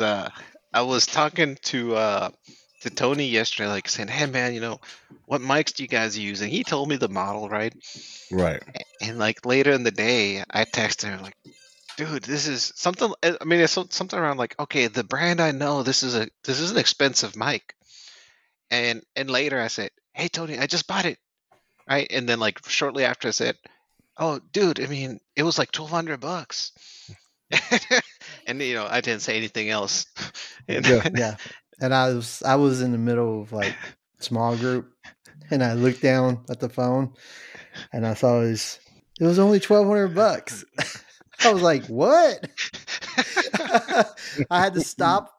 I was uh I was talking to uh to Tony yesterday, like saying, Hey man, you know, what mics do you guys use? And he told me the model, right? Right. And like later in the day, I texted him like, dude, this is something I mean it's something around like, okay, the brand I know, this is a this is an expensive mic. And and later I said, Hey Tony, I just bought it. Right? And then like shortly after I said, Oh dude, I mean, it was like twelve hundred bucks. and you know, I didn't say anything else. And Yeah. yeah. And I was I was in the middle of like small group, and I looked down at the phone, and I saw his. It was only twelve hundred bucks. I was like, "What?" I had to stop.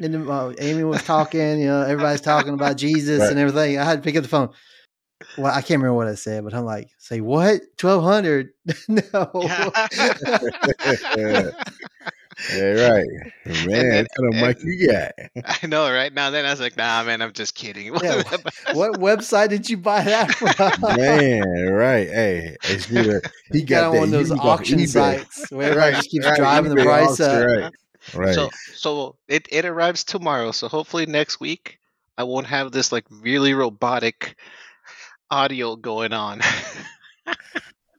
And uh, Amy was talking. You know, everybody's talking about Jesus Right. and everything. I had to pick up the phone. Well, I can't remember what I said, but I'm like, "Say what? Twelve hundred? no." Yeah, right. Man, then- what kind of mic you got? I know, right? Now then I was like, nah man, I'm just kidding. Yeah, what website did you buy that from? Man, right. Hey, it's. He got got on that one of those auction eBay. sites where everybody just keeps right, driving the price up. Right. Right. So so it, it arrives tomorrow. So hopefully next week I won't have this like really robotic audio going on.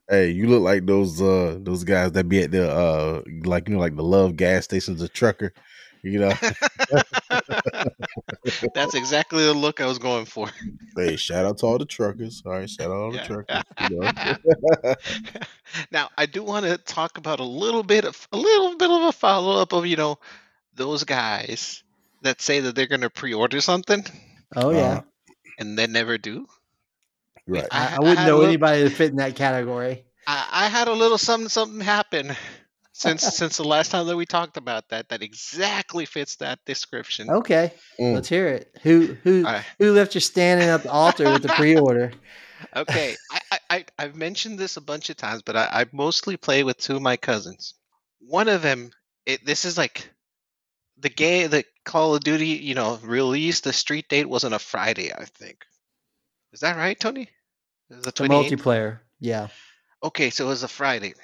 Hey, you look like those uh those guys that be at the uh like you know like the love gas stations, the trucker. You know, That's exactly the look I was going for. hey, shout out to all the truckers. All right, shout out to all the Yeah. truckers. You know? now I do want to talk about a little bit of a little bit of a follow up of you know those guys that say that they're going to pre-order something Oh yeah, Uh, and then never do. Right. I- I, I wouldn't had a know little- anybody that fit in that category. I, I had a little something something happen since since the last time that we talked about that that exactly fits that description. Okay, Mm. let's hear it. Who who All right. who left you standing at the altar with the pre-order? Okay, I, I, I I've mentioned this a bunch of times, but I, I mostly play with two of my cousins. One of them, it, this is like the game, the Call of Duty, you know, release. The street date was on a Friday, I think. Is that right, Tony? The The multiplayer. Yeah. Okay, so it was a Friday.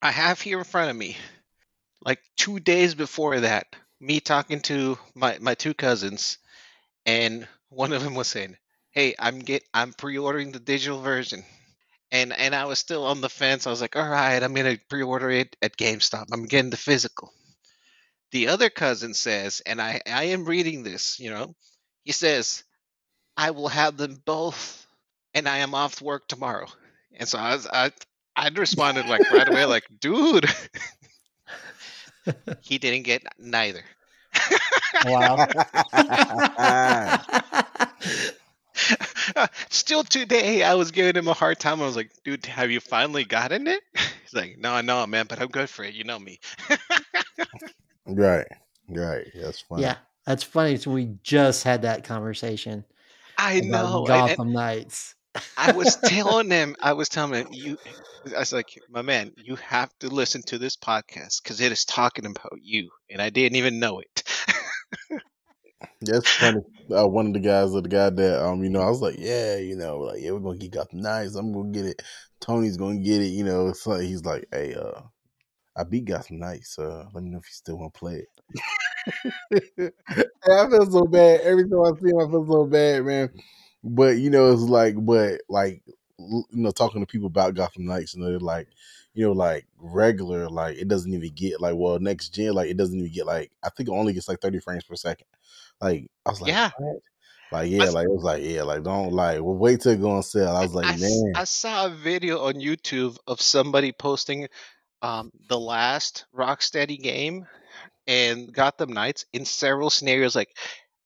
I have here in front of me, like two days before that, me talking to my, my two cousins, and one of them was saying, "Hey, I'm get I'm pre-ordering the digital version," and and I was still on the fence. I was like, "All right, I'm gonna pre-order it at GameStop. I'm getting the physical." The other cousin says, and I I am reading this, you know, he says, "I will have them both, and I am off work tomorrow." And so I was, I I responded like right away, like, dude, he didn't get neither. Wow. Still today, I was giving him a hard time. I was like, dude, have you finally gotten it? He's like, no, no, man, but I'm good for it. You know me. right. Right. That's funny. yeah, that's funny. So we just had that conversation I know. and- and Gotham Knights. I was telling him, I was telling him, you, I was like, my man, you have to listen to this podcast because it is talking about you, and I didn't even know it. That's funny. Uh, one of the guys or the guy that um, you know, I was like, yeah, you know, like yeah, we're gonna get Gotham Knights. I'm gonna get it. Tony's gonna get it. You know, so he's like, hey, uh, I beat Gotham Knights. Uh, let me know if you still want to play it. And I feel so bad every time I see him. I feel so bad, man. But you know, it's like, but like, you know, talking to people about Gotham Knights, you know, they're like, you know, like regular, like it doesn't even get like, well, next gen, like it doesn't even get like, I think it only gets like 30 frames per second. Like I was like, Yeah. what? Like yeah, I- like it was like yeah, like don't like well, wait till it go on sale. I was like, I, man, I saw a video on YouTube of somebody posting um, the last Rocksteady game and Gotham Knights in several scenarios. Like,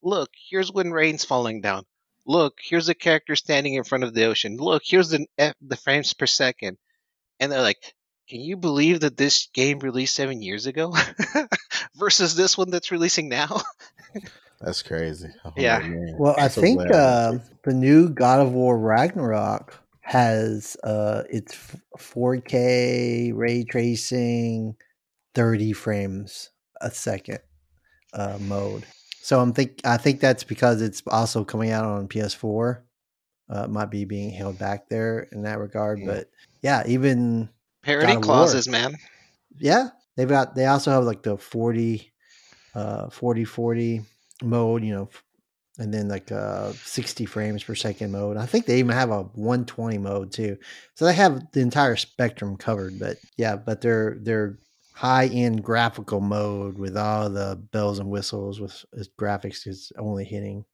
look, here's when rain's falling down. Look, here's a character standing in front of the ocean. Look, here's the F- the frames per second, and they're like, "Can you believe that this game released seven years ago versus this one that's releasing now?" that's crazy. I'm Yeah. man, Well, I I'm think uh, the new God of War Ragnarok has uh, its 4K ray tracing, 30 frames a second uh, mode. So I'm think I think that's because it's also coming out on PS4. Uh, might be being held back there in that regard, Mm. but yeah, even Parody God of War. clauses, man. yeah, they've got they also have like the 40 uh 40 40 mode, you know, and then like uh 60 frames per second mode. I think they even have a 120 mode too. So they have the entire spectrum covered, but yeah, but they're they're high end graphical mode with all the bells and whistles with graphics is only hitting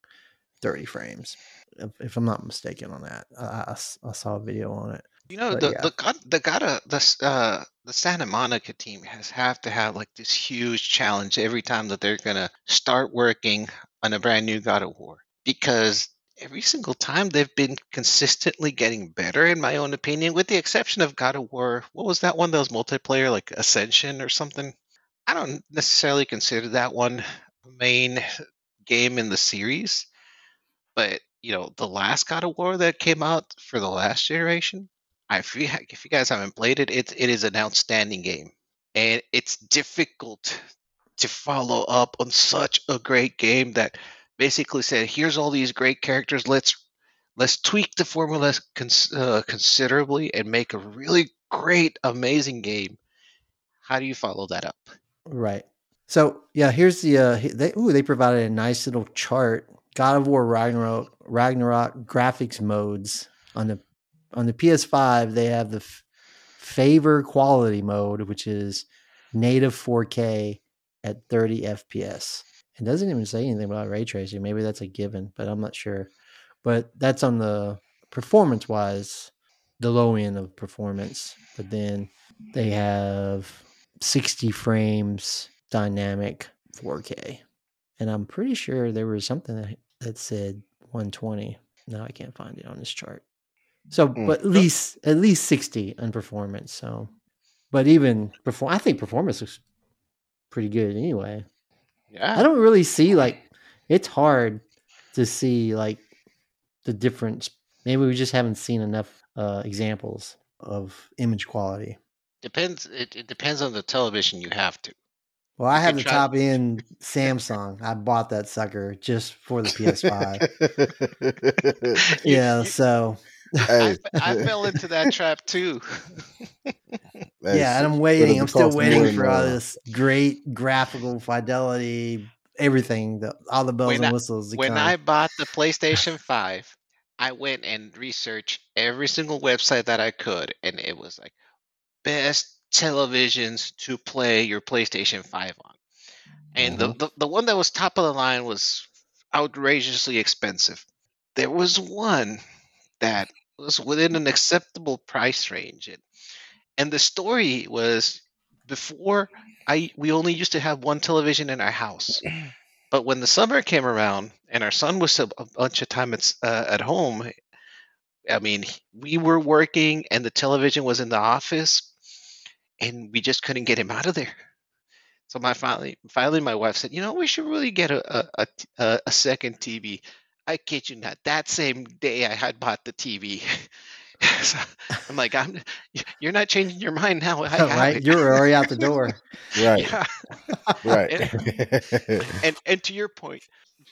30 frames. If, if I'm not mistaken on that, I saw a video on it. You know, But the yeah. the God, the gotta the uh the Santa Monica team has have to have like this huge challenge every time that they're gonna start working on a brand new God of War because every single time they've been consistently getting better in my own opinion with the exception of God of War. What was that one that was multiplayer like Ascension or something? I don't necessarily consider that one main game in the series but you know the last God of War that came out for the last generation if you, if you guys haven't played it, it it is an outstanding game, and it's difficult to follow up on such a great game that basically said, "Here's all these great characters. Let's let's tweak the formula cons- uh, considerably and make a really great, amazing game." How do you follow that up? Right. So yeah, here's the uh they ooh, they provided a nice little chart. God of War Ragnarok Ragnarok graphics modes on the on the PS5 they have the f- favor quality mode which is native 4K at 30 FPS. It doesn't even say anything about ray tracing. Maybe that's a given, but I'm not sure. But that's on the performance wise, the low end of performance. But then they have 60 frames dynamic 4K. And I'm pretty sure there was something that, that said 120. No, I can't find it on this chart. So, Mm. but at least at least 60 on performance. So, but even perform, I think performance looks pretty good anyway. I don't really see like it's hard to see like the difference. Maybe we just haven't seen enough uh, examples of image quality. depends. It, it depends on the television you have to. Well, I have the top end Samsung. I bought that sucker just for the PS5. Yeah, so I, I fell into that trap too. Yeah, and I'm waiting. I'm still waiting for all this great graphical fidelity, everything, the, all the bells When and I- whistles. To when come. I bought the PlayStation 5, I went and researched every single website that I could, and it was like best televisions to play your PlayStation 5 on. And the, mm-hmm. the, the one that was top of the line was outrageously expensive. There was one that was within an acceptable price range. And, and the story was before I we only used to have one television in our house. But when the summer came around and our son was a, a bunch of time at, uh, at home, I mean, we were working and the television was in the office and we just couldn't get him out of there. So my finally, finally, my wife said, "You know, we should really get a a second TV." I kid you not. That same day, I had bought the TV. so I'm like, "I'm, you're not changing your mind now." I right, you're already out the door. right, yeah. right. and and to your point,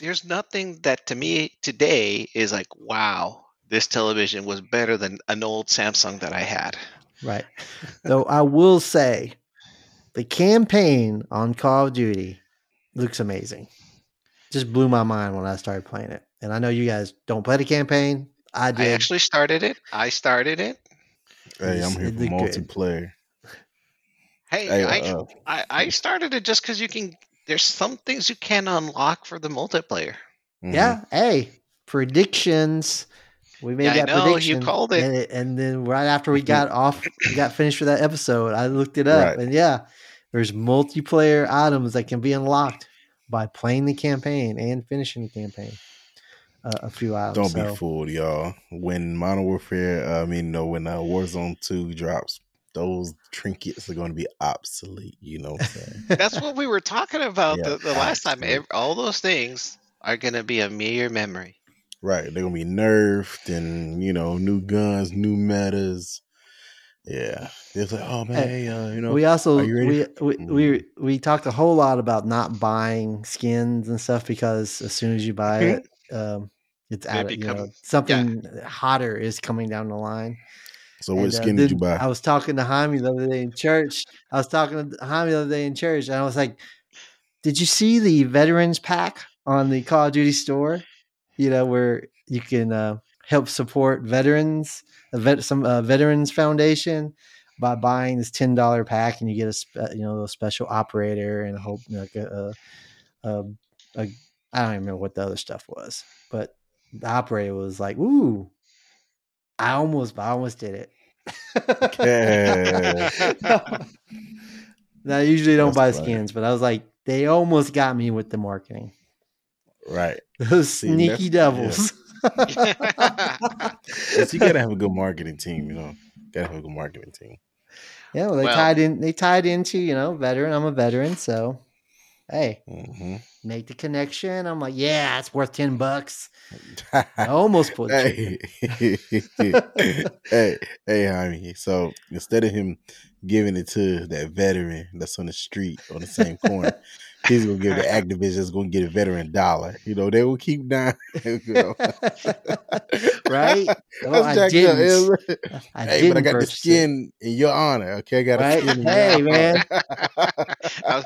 there's nothing that to me today is like, wow, this television was better than an old Samsung that I had. Right. Though I will say the campaign on Call of Duty looks amazing. Just blew my mind when I started playing it. And I know you guys don't play the campaign. I I actually started it. I started it. hey, I'm here It for multiplayer. Hey, Hey, I, uh, I I started it just because you can. There's some things you can unlock for the multiplayer. mhm. yeah. Hey, predictions. We made Yeah, I that know, you called it. And, it. and then right after we got off, we got finished with that episode, I looked it up. Right. And yeah, there's multiplayer items that can be unlocked by playing the campaign and finishing the campaign. A few hours. Don't so. be fooled, y'all. When Modern Warfare, uh, I mean, no, when uh, Warzone 2 drops, those trinkets are going to be obsolete. You know what I'm saying? That's what we were talking about Yeah, the, the last time. absolutely. Ev- All those things are gonna be a mere memory. right. They're going to be nerfed and, you know, new guns, new metas. Yeah. It's like, oh, man, Hey, hey, uh, you know, we also are you ready we, we, Mhm. we we talked a whole lot about not buying skins and stuff because as soon as you buy Mhm. it, um, it's out of you know something hotter is coming down the line. so what And, uh, skin did you buy? I was talking to Jaime the other day in church. I was talking to Jaime the other day in church, and I was like, Did you see the veterans pack on the Call of Duty store? You know where you can uh, help support veterans, a vet, some uh, veterans foundation by buying this ten dollar pack, and you get a spe- you know a special operator and a whole like a, a, a, a I don't even remember what the other stuff was, the operator was like, "Ooh, I almost, I almost did it." Yeah. now, I usually don't That's buy funny. skins, but I was like, they almost got me with the marketing. Right. Those See, sneaky devils. Yes, you gotta have a good marketing team, you know. Gotta have a good marketing team. Yeah, well, they Well- tied in. They tied into you know veteran. I'm a veteran, so hey, hmm make the connection. I'm like, yeah, it's worth ten bucks. I almost put the hey, hey, hey, Jaime. So instead of him giving it to that veteran that's on the street on the same corner, he's gonna give the activist that's gonna get a veteran dollar. You know, they will keep down. You know. right? Well, I didn't. yeah. I hey, didn't but I got the purchase it. skin in your honor. Okay, I got Right? a skin in Hey, your man. I was-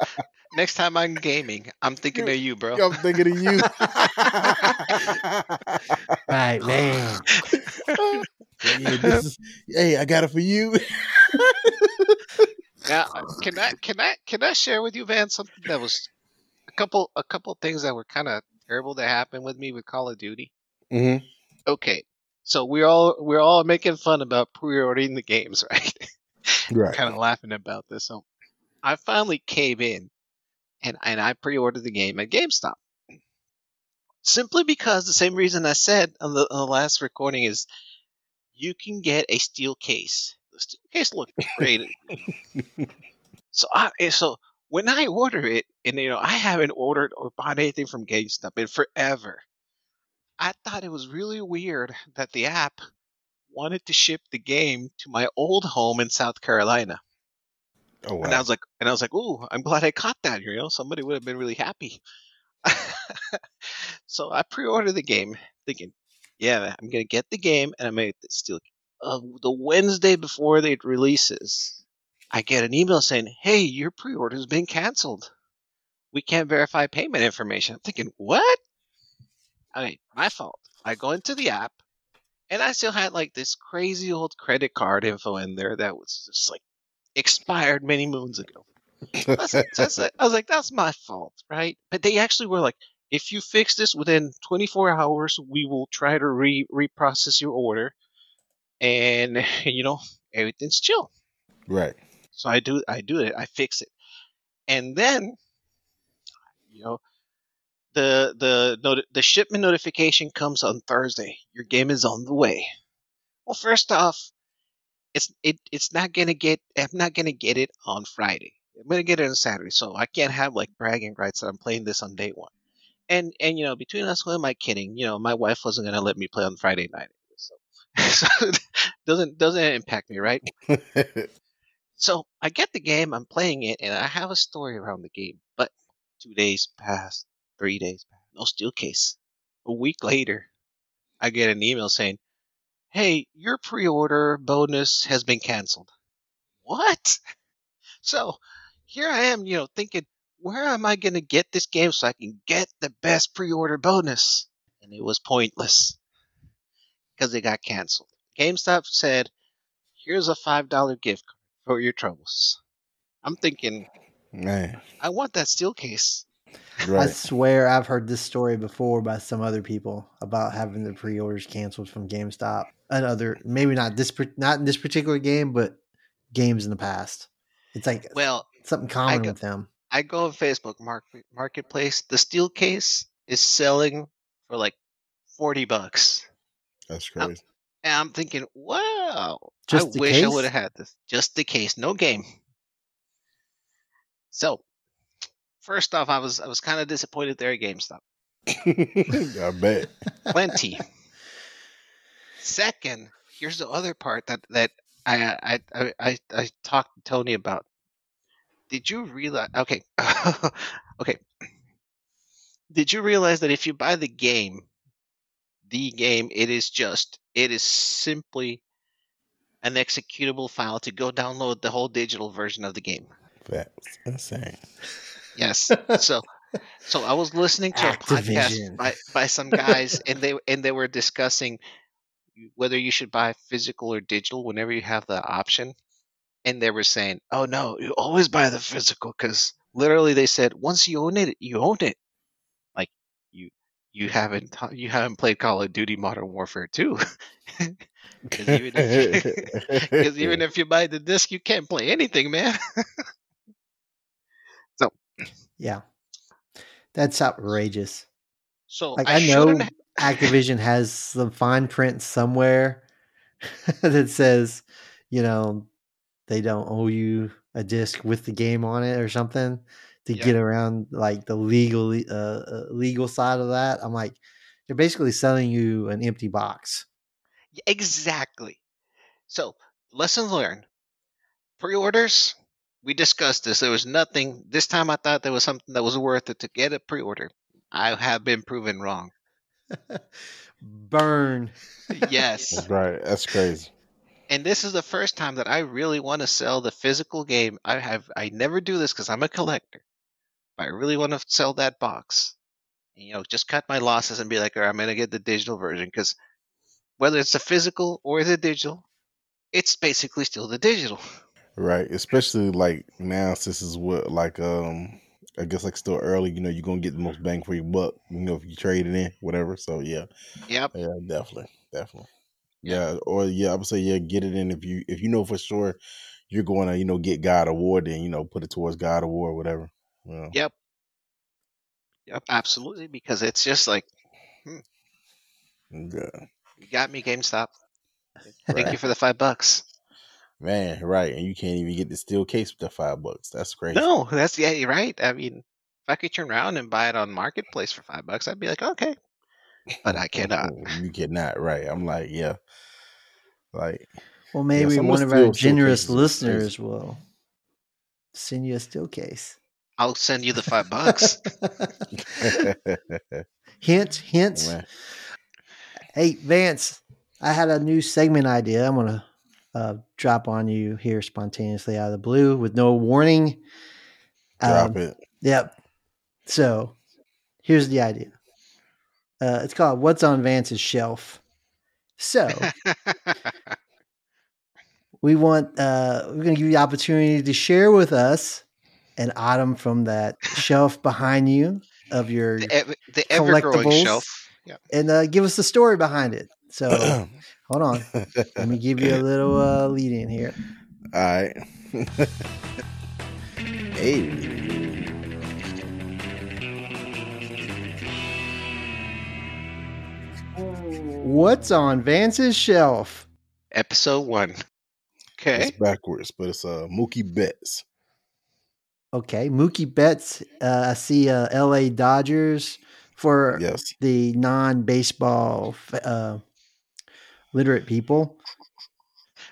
Next time I'm gaming, I'm thinking of you, bro. I'm thinking of you. Right, man. yeah, is, hey, I got it for you. Now, can I can I can I share with you, Van, something that was a couple a couple things that were kind of terrible that happened with me with Call of Duty. hmm Okay, so we're all we're all making fun about pre-ordering the games, right? Right. kind of laughing about this. So I finally came in and and I pre-ordered the game at GameStop. Simply because the same reason I said on the, on the last recording is you can get a steel case. The steel case looked great. so I eh, so when I order it, and you know I haven't ordered or bought anything from GameStop in forever. I thought it was really weird that the app wanted to ship the game to my old home in South Carolina. Oh wow. And I was like, and I was like, ooh, I'm glad I caught that. You know, somebody would have been really happy. so I pre-ordered the game, thinking, yeah, I'm gonna get the game, and I made it still. Uh, the Wednesday before it releases, I get an email saying, "Hey, your pre-order has been canceled. We can't verify payment information." I'm thinking, what? I mean, my fault. I go into the app, and I still had like this crazy old credit card info in there that was just like expired many moons ago. That's, that's it. I was like, that's my fault, right? But they actually were like, if you fix this within 24 hours, we will try to re reprocess your order, and you know everything's chill. right. So I do, I do it, I fix it, and then, you know, the the noti- the shipment notification comes on Thursday. Your game is on the way. Well, first off, it's it it's not gonna get. I'm not gonna get it on Friday. I'm gonna get it on Saturday, so I can't have like bragging rights that I'm playing this on day one. And and you know, between us, who am I kidding? You know, my wife wasn't gonna let me play on Friday night, so so doesn't doesn't impact me, right? So I get the game, I'm playing it, and I have a story around the game. But two days pass, three days pass, no steel case. A week later, I get an email saying, "Hey, your pre-order bonus has been canceled." What? So here I am, you know, thinking, where am I going to get this game so I can get the best pre-order bonus? And it was pointless because it got canceled. GameStop said, "Here's a five dollar gift card for your troubles." I'm thinking, Man. I want that steel case. I swear I've heard this story before by some other people about having the pre-orders canceled from GameStop and other maybe not this not in this particular game, but games in the past. It's like Well, something common go- with them. I go on Facebook market, Marketplace. The steel case is selling for like forty bucks, That's crazy. and I'm thinking, wow, Just I the wish I would have had this. Just the case, no game. So, first off, I was I was kind of disappointed there at GameStop. I bet. Plenty. Second, here's the other part that that I I I I, I talked to Tony about. Did you realize? Okay, okay. Did you realize that if you buy the game, the game, it is just it is simply an executable file to go download the whole digital version of the game. That's insane. Yes. So so I was listening to a podcast by, by some guys and they and they were discussing whether you should buy physical or digital whenever you have the option. And they were saying, "Oh no, you always buy the physical because literally they said once you own it, you own it. Like you you haven't you haven't played Call of Duty Modern Warfare 2. Because even, even if you buy the disc, you can't play anything, man. Yeah. That's outrageous. So Like I, I, know shouldn't Activision has some fine print somewhere that says, you know, they don't owe you a disc with the game on it or something to Yeah. get around like the legal uh, uh, legal side of that. I'm like, they're basically selling you an empty box. Exactly. So, lesson learned. Pre-orders, we discussed this. There was nothing. This time I thought there was something that was worth it to get a pre-order. I have been proven wrong. Burn. Yes. That's right. That's crazy. and this is the first time that I really want to sell the physical game. I have I never do this because I'm a collector. But I really want to sell that box. You know, just cut my losses and be like, "All right, I'm gonna get the digital version because whether it's the physical or the digital, it's basically still the digital. Right. Especially like now since it's what like um I guess like still early, you know, you're gonna get the most bang for your buck, you know, if you trade it in, whatever. So yeah. Yep. Yeah, definitely. Definitely. Yeah. Or yeah, I would say yeah, get it in if you if you know for sure you're going to, you know, get God of War, then, you know, put it towards God of War, whatever. You know. Yep. Yep. Absolutely. Because it's just like Yeah. you got me, GameStop. Thank you for the five bucks. Man, right. And you can't even get the steel case with the five bucks. That's crazy. No, that's yeah, you're right. I mean, if I could turn around and buy it on Marketplace for five bucks, I'd be like, okay. But I cannot. you cannot, right. I'm like, yeah. Like Well, maybe some of one of our generous showcases are listeners will send you a steel case. I'll send you the five bucks. hint, hint. man. Hey, Vance, I had a new segment idea. I'm going to uh, drop on you here spontaneously out of the blue with no warning. Drop Um, it. Yep. So here's the idea uh, it's called What's on Vance's Shelf. So we want, uh, we're going to give you the opportunity to share with us an item from that shelf behind you of your, the, ev- the ever growing Collectibles. shelf. Yeah. and uh, give us the story behind it. So hold on. Let me give you a little uh, lead in here. All right. hey. What's on Vance's shelf? Episode one. Okay. It's backwards, but it's uh Mookie Betts. Okay, Mookie Betts. Uh, I see uh, L.A. Dodgers for Yes. the non-baseball uh, literate people.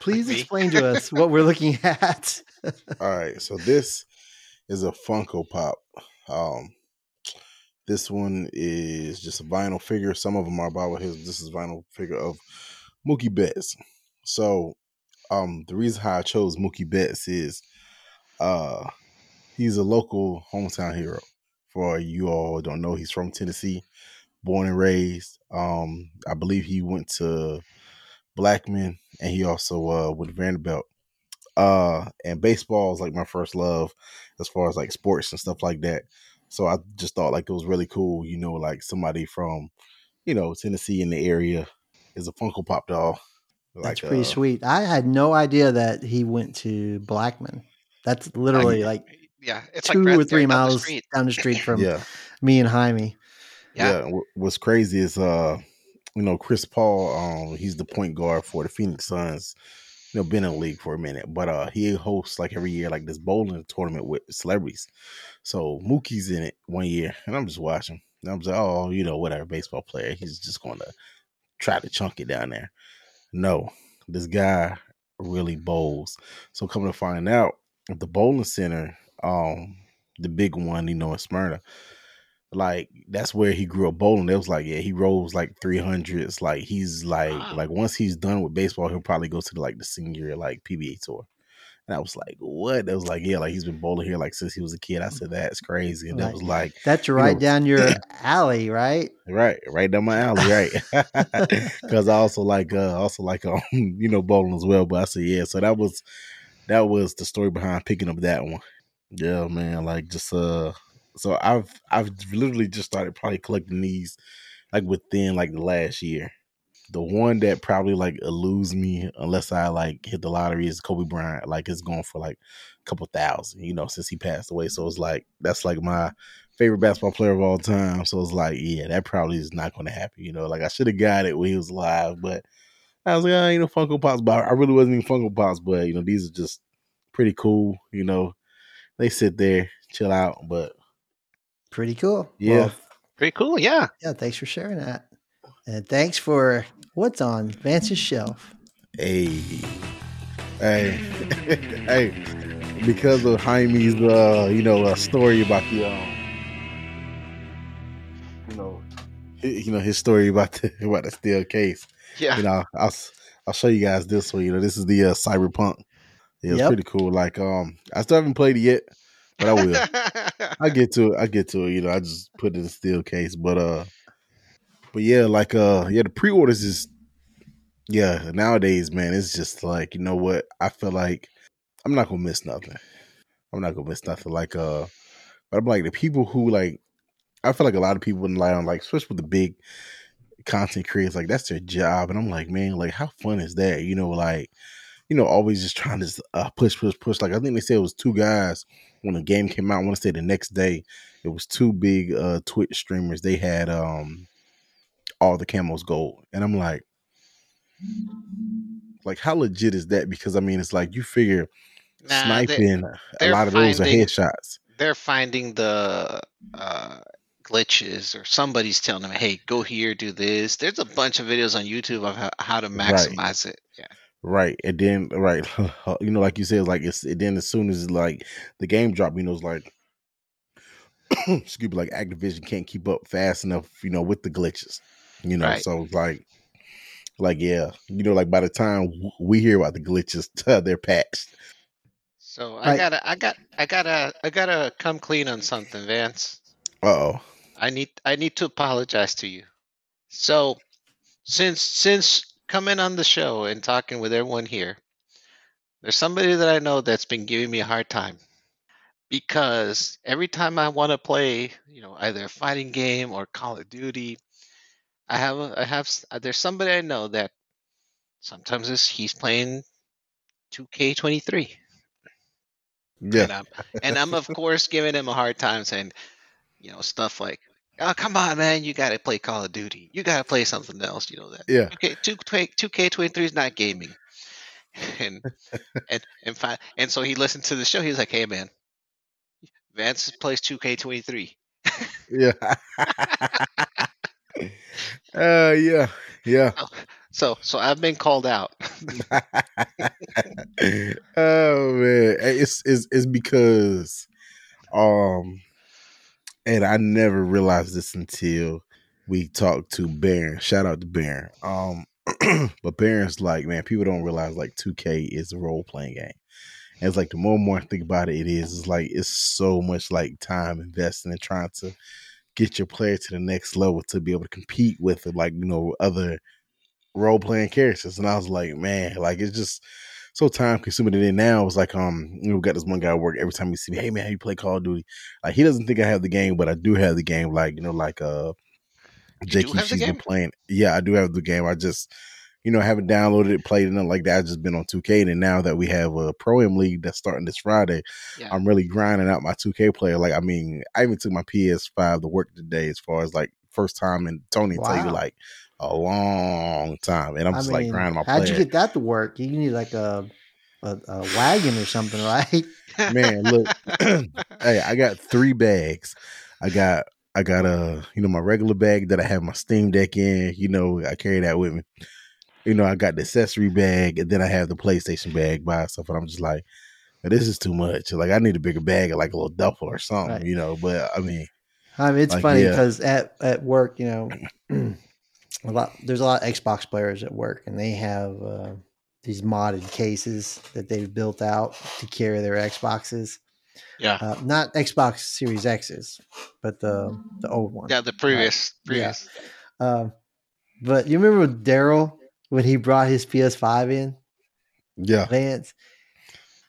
Please me. explain to us what we're looking at. All right. So this is a Funko Pop. Um this one is just a vinyl figure. Some of them are bobbleheads. His. This is vinyl figure of Mookie Betts. So um the reason how I chose Mookie Betts is uh he's a local hometown hero. For you all who don't know, he's from Tennessee, born and raised. Um, I believe he went to Blackman and he also uh went to Vanderbilt. Uh and baseball is like my first love as far as like sports and stuff like that. So I just thought like it was really cool, you know, like somebody from, you know, Tennessee in the area is a Funko Pop doll. That's pretty uh, sweet. I had no idea that he went to Blackman. That's literally like Yeah. It's two like or there three down the miles street. down the street from Yeah. me and Jaime. Yeah. Yeah. What's crazy is uh, you know, Chris Paul, um, he's the point guard for the Phoenix Suns. You know, been in the league for a minute, but uh, he hosts like every year like this bowling tournament with celebrities. So Mookie's in it one year, and I'm just watching. And I'm just like, oh, you know, whatever, baseball player. He's just going to try to chunk it down there. No, this guy really bowls. So coming to find out, the bowling center, um, the big one, you know, in Smyrna, like that's where he grew up bowling. It was like, yeah, he rolls like three hundreds. Like he's like Wow. like once he's done with baseball, he'll probably go to the, like the senior like PBA tour. And I was like, what? It was like, yeah, like he's been bowling here like since he was a kid. I said, that's crazy. And that Right. was like, That's you right know- down your alley, right? right, right down my alley, right? Because I also like, uh, also like, um, you know, bowling as well. But I said, yeah. So that was, that was the story behind picking up that one. Yeah, man. Like just, uh, so I've, I've literally just started probably collecting these like within like the last year. The one that probably like eludes me unless I like hit the lottery is Kobe Bryant. Like it's going for like a couple thousand, you know, since he passed away. So it's like that's like my favorite basketball player of all time. So it's like, yeah, that probably is not going to happen. You know, like I should have got it when he was alive, but I was like, oh, you know, Funko Pops. But I really wasn't even Funko Pops. But you know, these are just pretty cool. You know, they sit there, chill out. But Pretty cool. Yeah. Well, Pretty cool. Yeah. yeah. Thanks for sharing that. And thanks for what's on Vance's shelf. Hey, hey, hey! Because of Jaime's, uh, you know, uh, story about the, um, you know, hi- you know his story about the about the steel case. Yeah. You know, I'll s- I'll show you guys this one. You know, this is the uh, Cyberpunk. Yeah, it's Yep. pretty cool. Like, um, I still haven't played it yet, but I will. I get to it. I get to it. You know, I just put it in a steel case. But uh but yeah, like uh yeah, the pre orders is yeah, nowadays, man, it's just like, you know what? I feel like I'm not gonna miss nothing. I'm not gonna miss nothing. Like uh but I'm like the people who like I feel like a lot of people wouldn't lie on like especially with the big content creators, like that's their job. And I'm like, man, like how fun is that? You know, like you know, always just trying to uh, push, push, push. Like I think they said it was two guys when the game came out. I want to say the next day, it was two big uh Twitch streamers. They had um all the camos gold, and I'm like, like how legit is that? Because I mean, it's like you figure Nah, sniping a they're lot of those are headshots. they're finding the uh, glitches or somebody's telling them, hey, go here, do this. There's a bunch of videos on YouTube of how, how to Right. maximize it. Yeah. Right, and then right, you know, like you said, like it's and then as soon as like the game drop, you know, it's like excuse me, like Activision can't keep up fast enough, you know, with the glitches, you know. Right. So like, like yeah, you know, like by the time we hear about the glitches, they're patched. So I gotta, I got, I gotta, I gotta come clean on something, Vance. Uh oh, I need, I need to apologize to you. So, since since coming on the show and talking with everyone here, there's somebody that I know that's been giving me a hard time because every time I want to play, you know, either a fighting game or Call of Duty, I have, I have, uh, there's somebody I know that sometimes is he's playing 2K23. And yeah, I'm, and I'm of course giving him a hard time saying, you know, stuff like, "Oh, come on, man, you got to play Call of Duty. You got to play something else." You know that. yeah, Okay, two K twenty three is not gaming. And and and fi- and so he listened to the show. He was like, "Hey, man, Vance plays two K twenty three. yeah. uh, yeah, yeah. So so I've been called out. oh man, it's it's it's because um, and I never realized this until we talked to Baron. Shout out to Baron. Um, but Baron's like, man, people don't realize like 2K is a role playing game. And it's like the more and more I think about it, it is. It's like it's so much like time investing and trying to get your player to the next level to be able to compete with like you know other role playing characters. And I was like, man, like it's just so time consuming. And then now it's like, um, you know, we got this one guy at work. Every time he see me, hey man, how you play Call of Duty? Like he doesn't think I have the game, but I do have the game. Like you know, like uh, You Jakey, she's been playing. Yeah, I do have the game. I just. You know, haven't downloaded it, played it, nothing like that. I've just been on 2K. And now that we have a Pro-Am League that's starting this Friday, Yeah. I'm really grinding out my 2K player. Like, I mean, I even took my PS5 to work today as far as like first time and Tony tell you like a long time. And I'm I just like grinding my how'd player. you get that to work? You need like a a, a wagon or something, right? Man, look, hey, I got three bags. I got I got a you know my regular bag that I have my Steam Deck in. You know, I carry that with me. You know, I got the accessory bag, and then I have the PlayStation bag by itself. And I'm just like, this is too much. Like, I need a bigger bag, like a little duffel or something. Right. You know, but I mean, I mean, it's Like, funny yeah. because at at work, you know, a lot there's a lot of Xbox players at work, and they have uh, these modded cases that they've built out to carry their Xboxes. Yeah. Uh, not Xbox Series X's, but the the old one. Yeah, the previous Yeah. previous. Um, but you remember with Daryl when he brought his PS5 in, Yeah, Vance?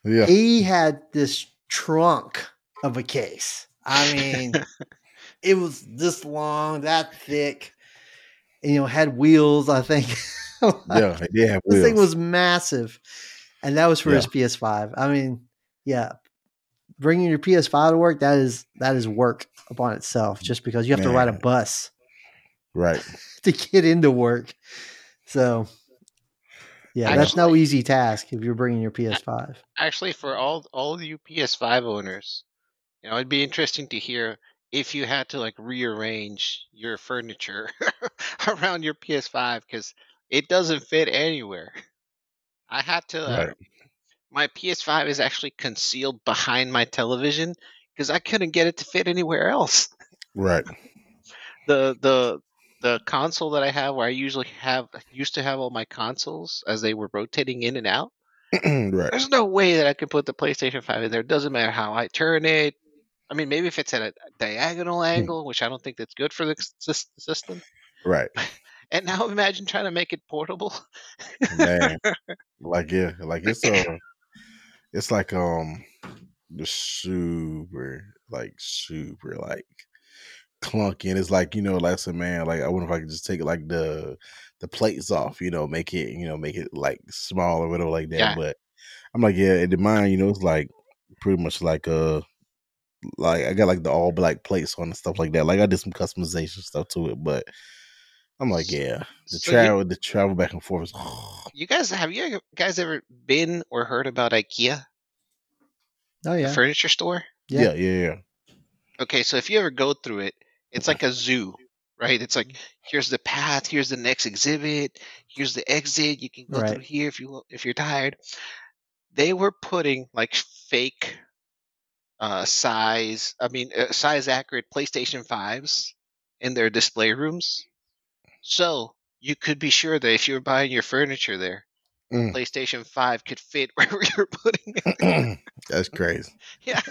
yeah, He had this trunk of a case. I mean, it was this long, that thick. and, you know, had wheels. I think. yeah. They did have This thing was massive, and that was for his PS5. I mean, yeah, bringing your PS5 to work that is that is work upon itself. Just because you have to ride a bus right. to get into work, so yeah, that's no easy task if you're bringing your PS5. Actually, for all all of you PS5 owners, you know, it'd be interesting to hear if you had to like rearrange your furniture around your PS5 because it doesn't fit anywhere. I had to. Uh, Right. My PS5 is actually concealed behind my television because I couldn't get it to fit anywhere else. Right. the the the console that I have, where I usually have used to have all my consoles as they were rotating in and out. right. There's no way that I can put the PlayStation 5 in there. It doesn't matter how I turn it. I mean, maybe if it's at a diagonal angle, which I don't think that's good for the system. Right. And now imagine trying to make it portable. Man. like yeah, like it's uh it's like um the super like super like clunky and it's like, you know, like said, man, like I wonder if I could just take like the the plates off, you know, make it, you know, make it like small or whatever like that. Yeah. But I'm like, yeah, and the mine, you know, it's like pretty much like uh like I got like the all black plates on and stuff like that. Like I did some customization stuff to it, but I'm like, yeah, the So you- travel, the travel back and forth is. You guys, have you guys ever been or heard about IKEA, Oh the yeah, furniture store? yeah, yeah, yeah. Okay, so if you ever go through it, it's like a zoo, right? It's like here's the path, here's the next exhibit, here's the exit. You can go Right. through here if you if you're tired. They were putting like fake uh size, I mean uh, size accurate PlayStation 5s in their display rooms. So, you could be sure that if you're buying your furniture there, Mm. PlayStation 5 could fit wherever you're putting it. That's crazy. yeah.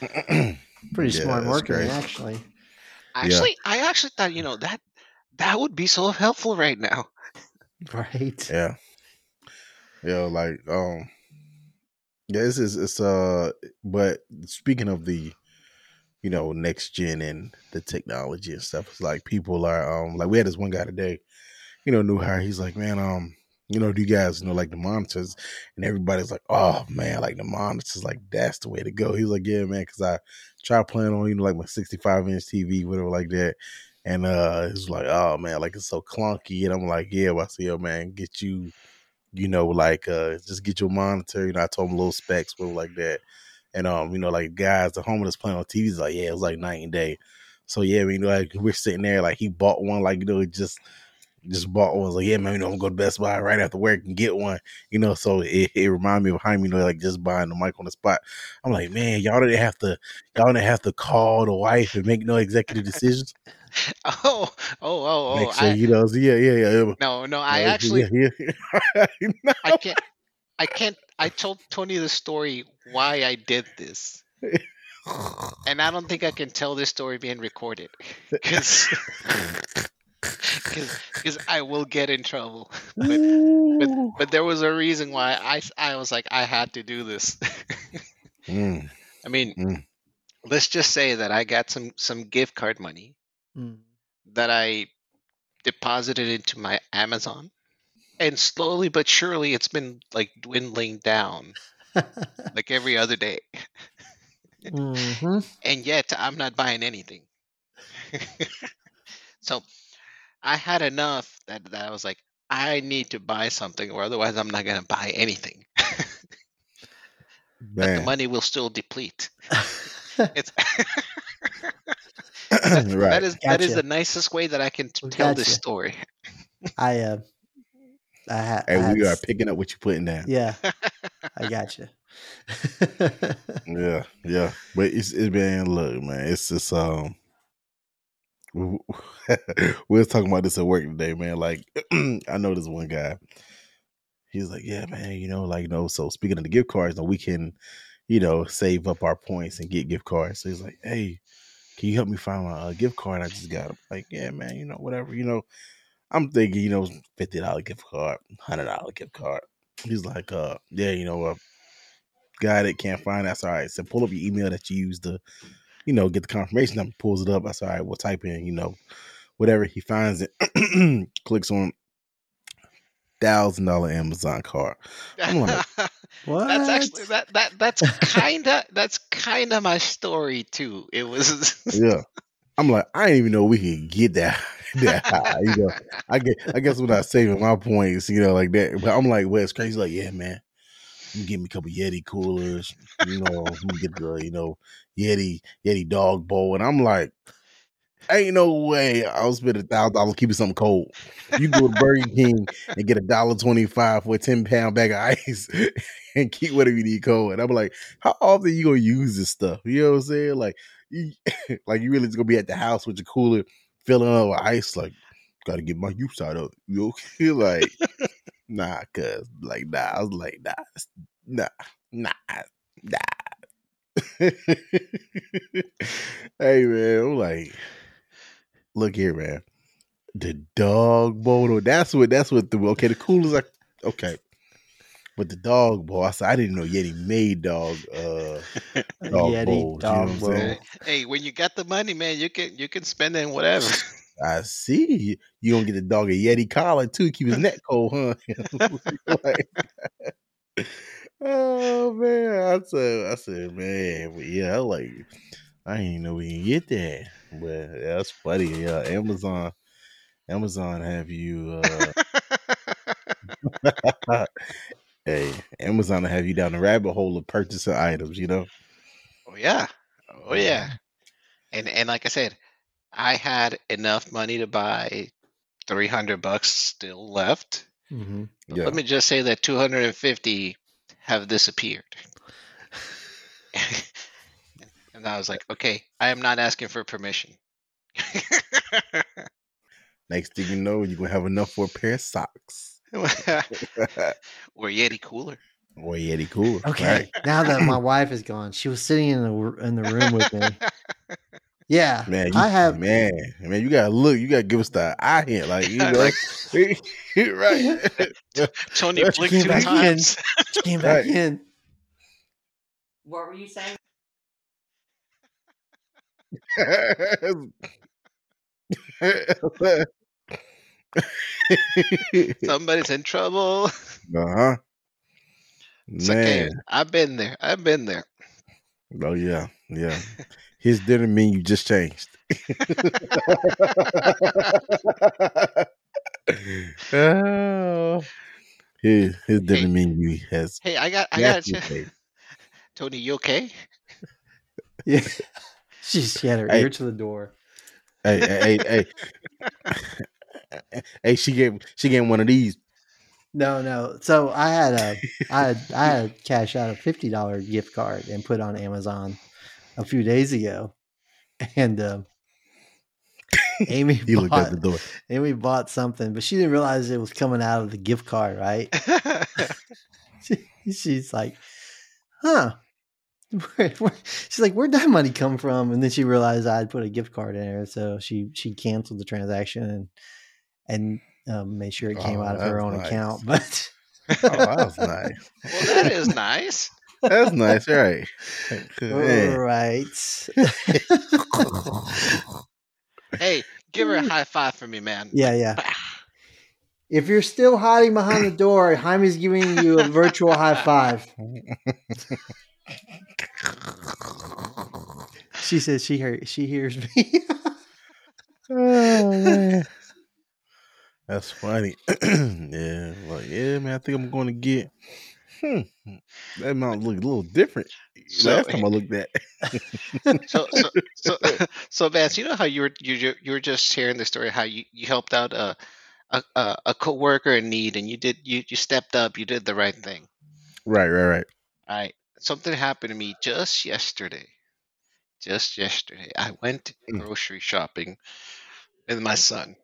pretty Yeah, smart that's marketing crazy. actually. Actually, I actually thought, you know, that that would be so helpful right now. Right. Yeah. Yeah, like um yeah, it's it's, it's uh but speaking of the you know, next gen and the technology and stuff, it's like people are um like we had this one guy today, you know, new hire, he's like, Man, um, you know, do you guys know like the monitors? And everybody's like, Oh man, like the monitors, like that's the way to go. He's like, Yeah, man, because I tried playing on, you know, like my 65 inch TV, whatever like that. And uh it's like, oh man, like it's so clunky. And I'm like, yeah, well, I said, yo, man, get you, you know, like uh just get your monitor. You know, I told him little specs, whatever like that. And um, you know, like guys, the home that's playing on TV is like, yeah, it was like night and day. So yeah, I mean, like we're sitting there, like he bought one, like you know, just just bought one. I was like, yeah, man, you know, I'm gonna go to Best Buy right after work and get one. You know, so it, it reminded me of Jaime, you know, like just buying the mic on the spot. I'm like, man, y'all didn't have to, y'all didn't have to call the wife and make no executive decisions. Oh, oh, oh, oh. Make sure I, you know, yeah, yeah, yeah. no, no, I Yeah, actually yeah, yeah. No. I can't I can't I told Tony the story why I did this. And I don't think I can tell this story being recorded cuz cuz I will get in trouble. But but but there was a reason why I I was like I had to do this. Mm, I mean, Mm. let's just say that I got some some gift card money Mm. that I deposited into my Amazon. And slowly but surely it's been like dwindling down like every other day. hmm And yet I'm not buying anything. so I had enough that, that I was like, I need to buy something or otherwise I'm not going to buy anything. but the money will still deplete. It's that right. is that is Gotcha. the nicest way that I can t- tell this story. I uh, I, ha- I And had we are s- picking up what you're putting down. Yeah, I got you. Yeah, yeah. But it's it's been look, man. It's just um. We we was talking about this at work today, man. Like, I know this one guy. he's like, yeah, man, you know, like, you know, so speaking of the gift cards, you know, we can, you know, save up our points and get gift cards. So he's like, hey, can you help me find my uh, gift card? I just got. I'm like, yeah, man, you know, whatever, you know. I'm thinking, you know, fifty dollar gift card, hundred dollar gift card. He's like, uh, yeah, you know, uh, guy that can't find that's all right. So pull up your email that you used to, you know, get the confirmation number. Pulls it up. That's all right. We'll type in, you know, whatever he finds it. clicks on thousand dollar Amazon card. I'm like, What? That's actually that that that's kinda that's kinda my story too. It was yeah. I'm like, I didn't even know we could get that that high. You know, I get, I guess we're not saving my points, you know, like that. But I'm like, well, it's crazy. Like, yeah, man, you give me a couple Yeti coolers, you know, let me get the, you know, Yeti Yeti dog bowl, and I'm like, ain't no way I'll spend a thousand dollars keeping something cold. You go to Burger King and get a dollar twenty five for a ten pound bag of ice and keep whatever you need cold. And I'm like, how often you gonna use this stuff? You know what I'm saying? Like, you, like you really just gonna be at the house with your cooler filling up with ice? Like, gotta get my use out of. You okay? like, nah, cuz like nah. I was like, nah, nah, nah, nah. hey man, I'm like, look here, man. The dog bowl. That's what. That's what the okay. The coolers like okay, but the dog bowl. I said I didn't know Yeti made dog. Uh, dog Yeti bowls, you know dog what I'm bowl. hey, when you got the money, man, you can you can spend it in whatever. I see. You gonna get the dog a Yeti collar too, keep his neck cold, huh? Like- oh man, I said, I said, man, but yeah, I like, I didn't know we can get that, but that's funny. Yeah, Amazon, Amazon have you. uh Hey, Amazon will have you down the rabbit hole of purchasing items. You know. oh yeah. Oh yeah. And and like I said, I had enough money to buy three hundred bucks still left. hmm Yeah. Let me just say that 250 have disappeared. and I was like, okay, I am not asking for permission. Next thing you know, you're gonna have enough for a pair of socks or Yeti cooler. or a Yeti cooler. Okay, now that my wife is gone, she was sitting in the in the room with me. Yeah, Man, you, I have. man, man, you gotta look. You gotta give us the eye hint, like you know, Like- right? Tony blinked came two back in. times. She came back Right. in. What were you saying? Somebody's in trouble. uh huh. It's okay. Man, I've been there. I've been there. oh yeah, yeah. His dinner menu just changed. oh, his his dinner Hey. menu has Hey, I got I got. Tony, you okay? Yeah, she she had her Hey. ear to the door. Hey, hey, hey, hey. hey, she gave she gave one of these. No, no. So I had a I had I had cash out a fifty dollar gift card and put on Amazon a few days ago, and um, Amy He looked bought at the door. Amy bought something, but she didn't realize it was coming out of the gift card. Right? She, she's like, "Huh." Where, where, she's like, "Where'd that money come from?" And then she realized I had put a gift card in there, so she she canceled the transaction and and um, made sure it came Oh, out of her own nice. account. But Oh, that was nice. well, that is nice. That's nice, right? Man. right, Hey, give her a high five for me, man. yeah, yeah. If you're still hiding behind the door, Jaime's giving you a virtual high five. She says she hear, she hears me. Oh man, that's funny. yeah, like yeah, man. I think I'm going to get. Hmm, that amount look a little different. So- Last time I looked at. So, so, so, so, Vance, you know how you were you you were just sharing the story how you, you helped out a a a a coworker in need and you did you you stepped up, you did the right thing. right, right, right. All right. Something happened to me just yesterday. Just yesterday. I went Mm. grocery shopping with my son.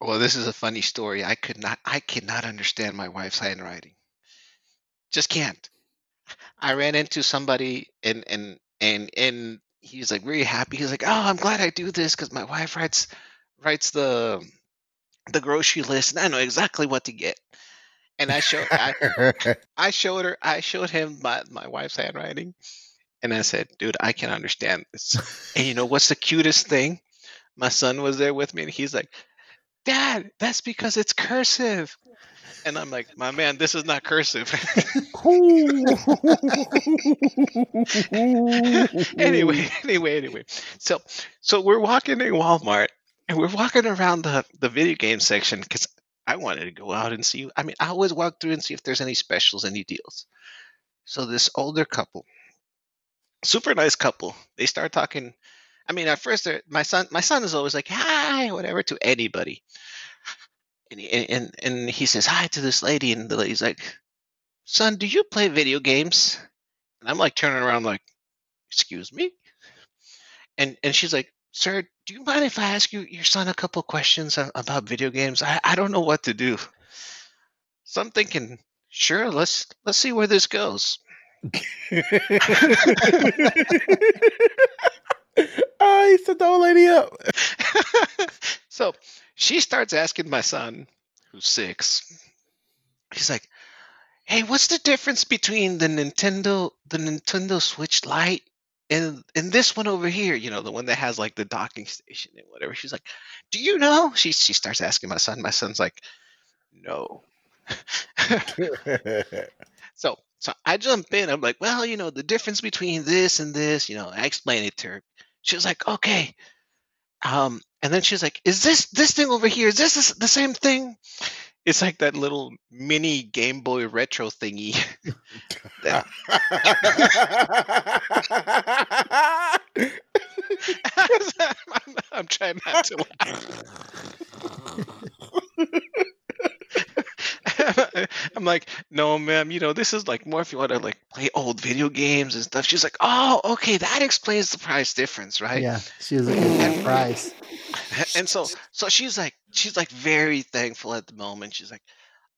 Well, this is a funny story. I could not I cannot understand my wife's handwriting. Just can't. I ran into somebody and and and and he's like really happy. He's like, "Oh, I'm glad I do this because my wife writes writes the the grocery list, and I know exactly what to get." And I showed I, I showed her I showed him my my wife's handwriting, and I said, "Dude, I can understand this." And you know what's the cutest thing? My son was there with me, and he's like, "Dad, that's because it's cursive." And I'm like, "My man, this is not cursive." anyway, anyway, anyway. So, so we're walking in Walmart and we're walking around the the video game section because I wanted to go out and see. I mean, I always walk through and see if there's any specials, any deals. So this older couple, super nice couple, they start talking. I mean, at first, my son, my son is always like, "Hi," whatever to anybody, and he, and and he says hi to this lady, and the lady's like, "Son, do you play video games?" And I'm like turning around, like, "Excuse me," and and she's like, "Sir, do you mind if I ask you your son a couple questions about video games? I I don't know what to do." So I'm thinking, sure, let's let's see where this goes. oh, he set the old lady up. so she starts asking my son, who's six, he's like, "Hey, what's the difference between the Nintendo the Nintendo Switch Lite and and this one over here? You know, the one that has like the docking station and whatever." She's like, "Do you know?" She she starts asking my son. My son's like, "No." So so I jump in. I'm like, well, you know, the difference between this and this, you know, I explain it to her. She was like, okay. Um, and then she's like, is this this thing over here? Is this the same thing? It's like that little mini Game Boy Retro thingy. I'm, I'm trying not to laugh. I'm like, no, ma'am. You know, this is like more if you want to like play old video games and stuff. She's like, oh, okay, that explains the price difference, right? Yeah, she was looking at price. and so so she's like she's like very thankful at the moment she's like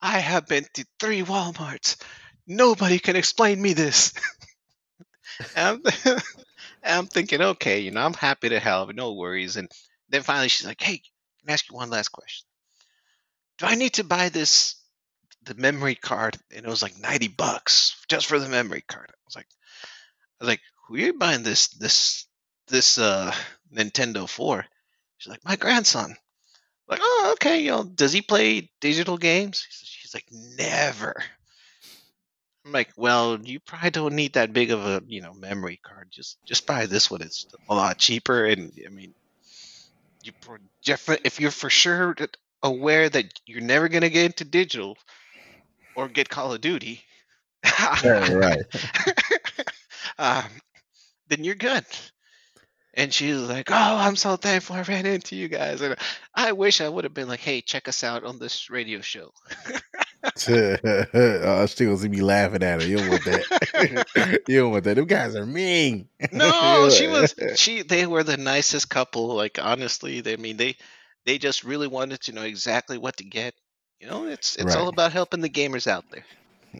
i have been to three walmarts nobody can explain me this I'm, and I'm thinking okay you know i'm happy to help no worries and then finally she's like hey can i ask you one last question do i need to buy this the memory card and it was like 90 bucks just for the memory card i was like i was like who are you buying this this this uh nintendo for She's like, my grandson. Like, oh, okay. You know, does he play digital games? She's like, never. I'm like, well, you probably don't need that big of a you know memory card. Just just buy this one. It's a lot cheaper, and I mean, you, if you're for sure aware that you're never gonna get into digital or get Call of Duty, Yeah, right. um, then you're good. And she was like, "Oh, I'm so thankful I ran into you guys." And I wish I would have been like, "Hey, check us out on this radio show." oh, she gonna see me laughing at her. You don't want that. you don't want that. Them guys are mean. No, she was. She. They were the nicest couple. Like honestly, they I mean they they just really wanted to know exactly what to get. You know, it's it's all Right. about helping the gamers out there.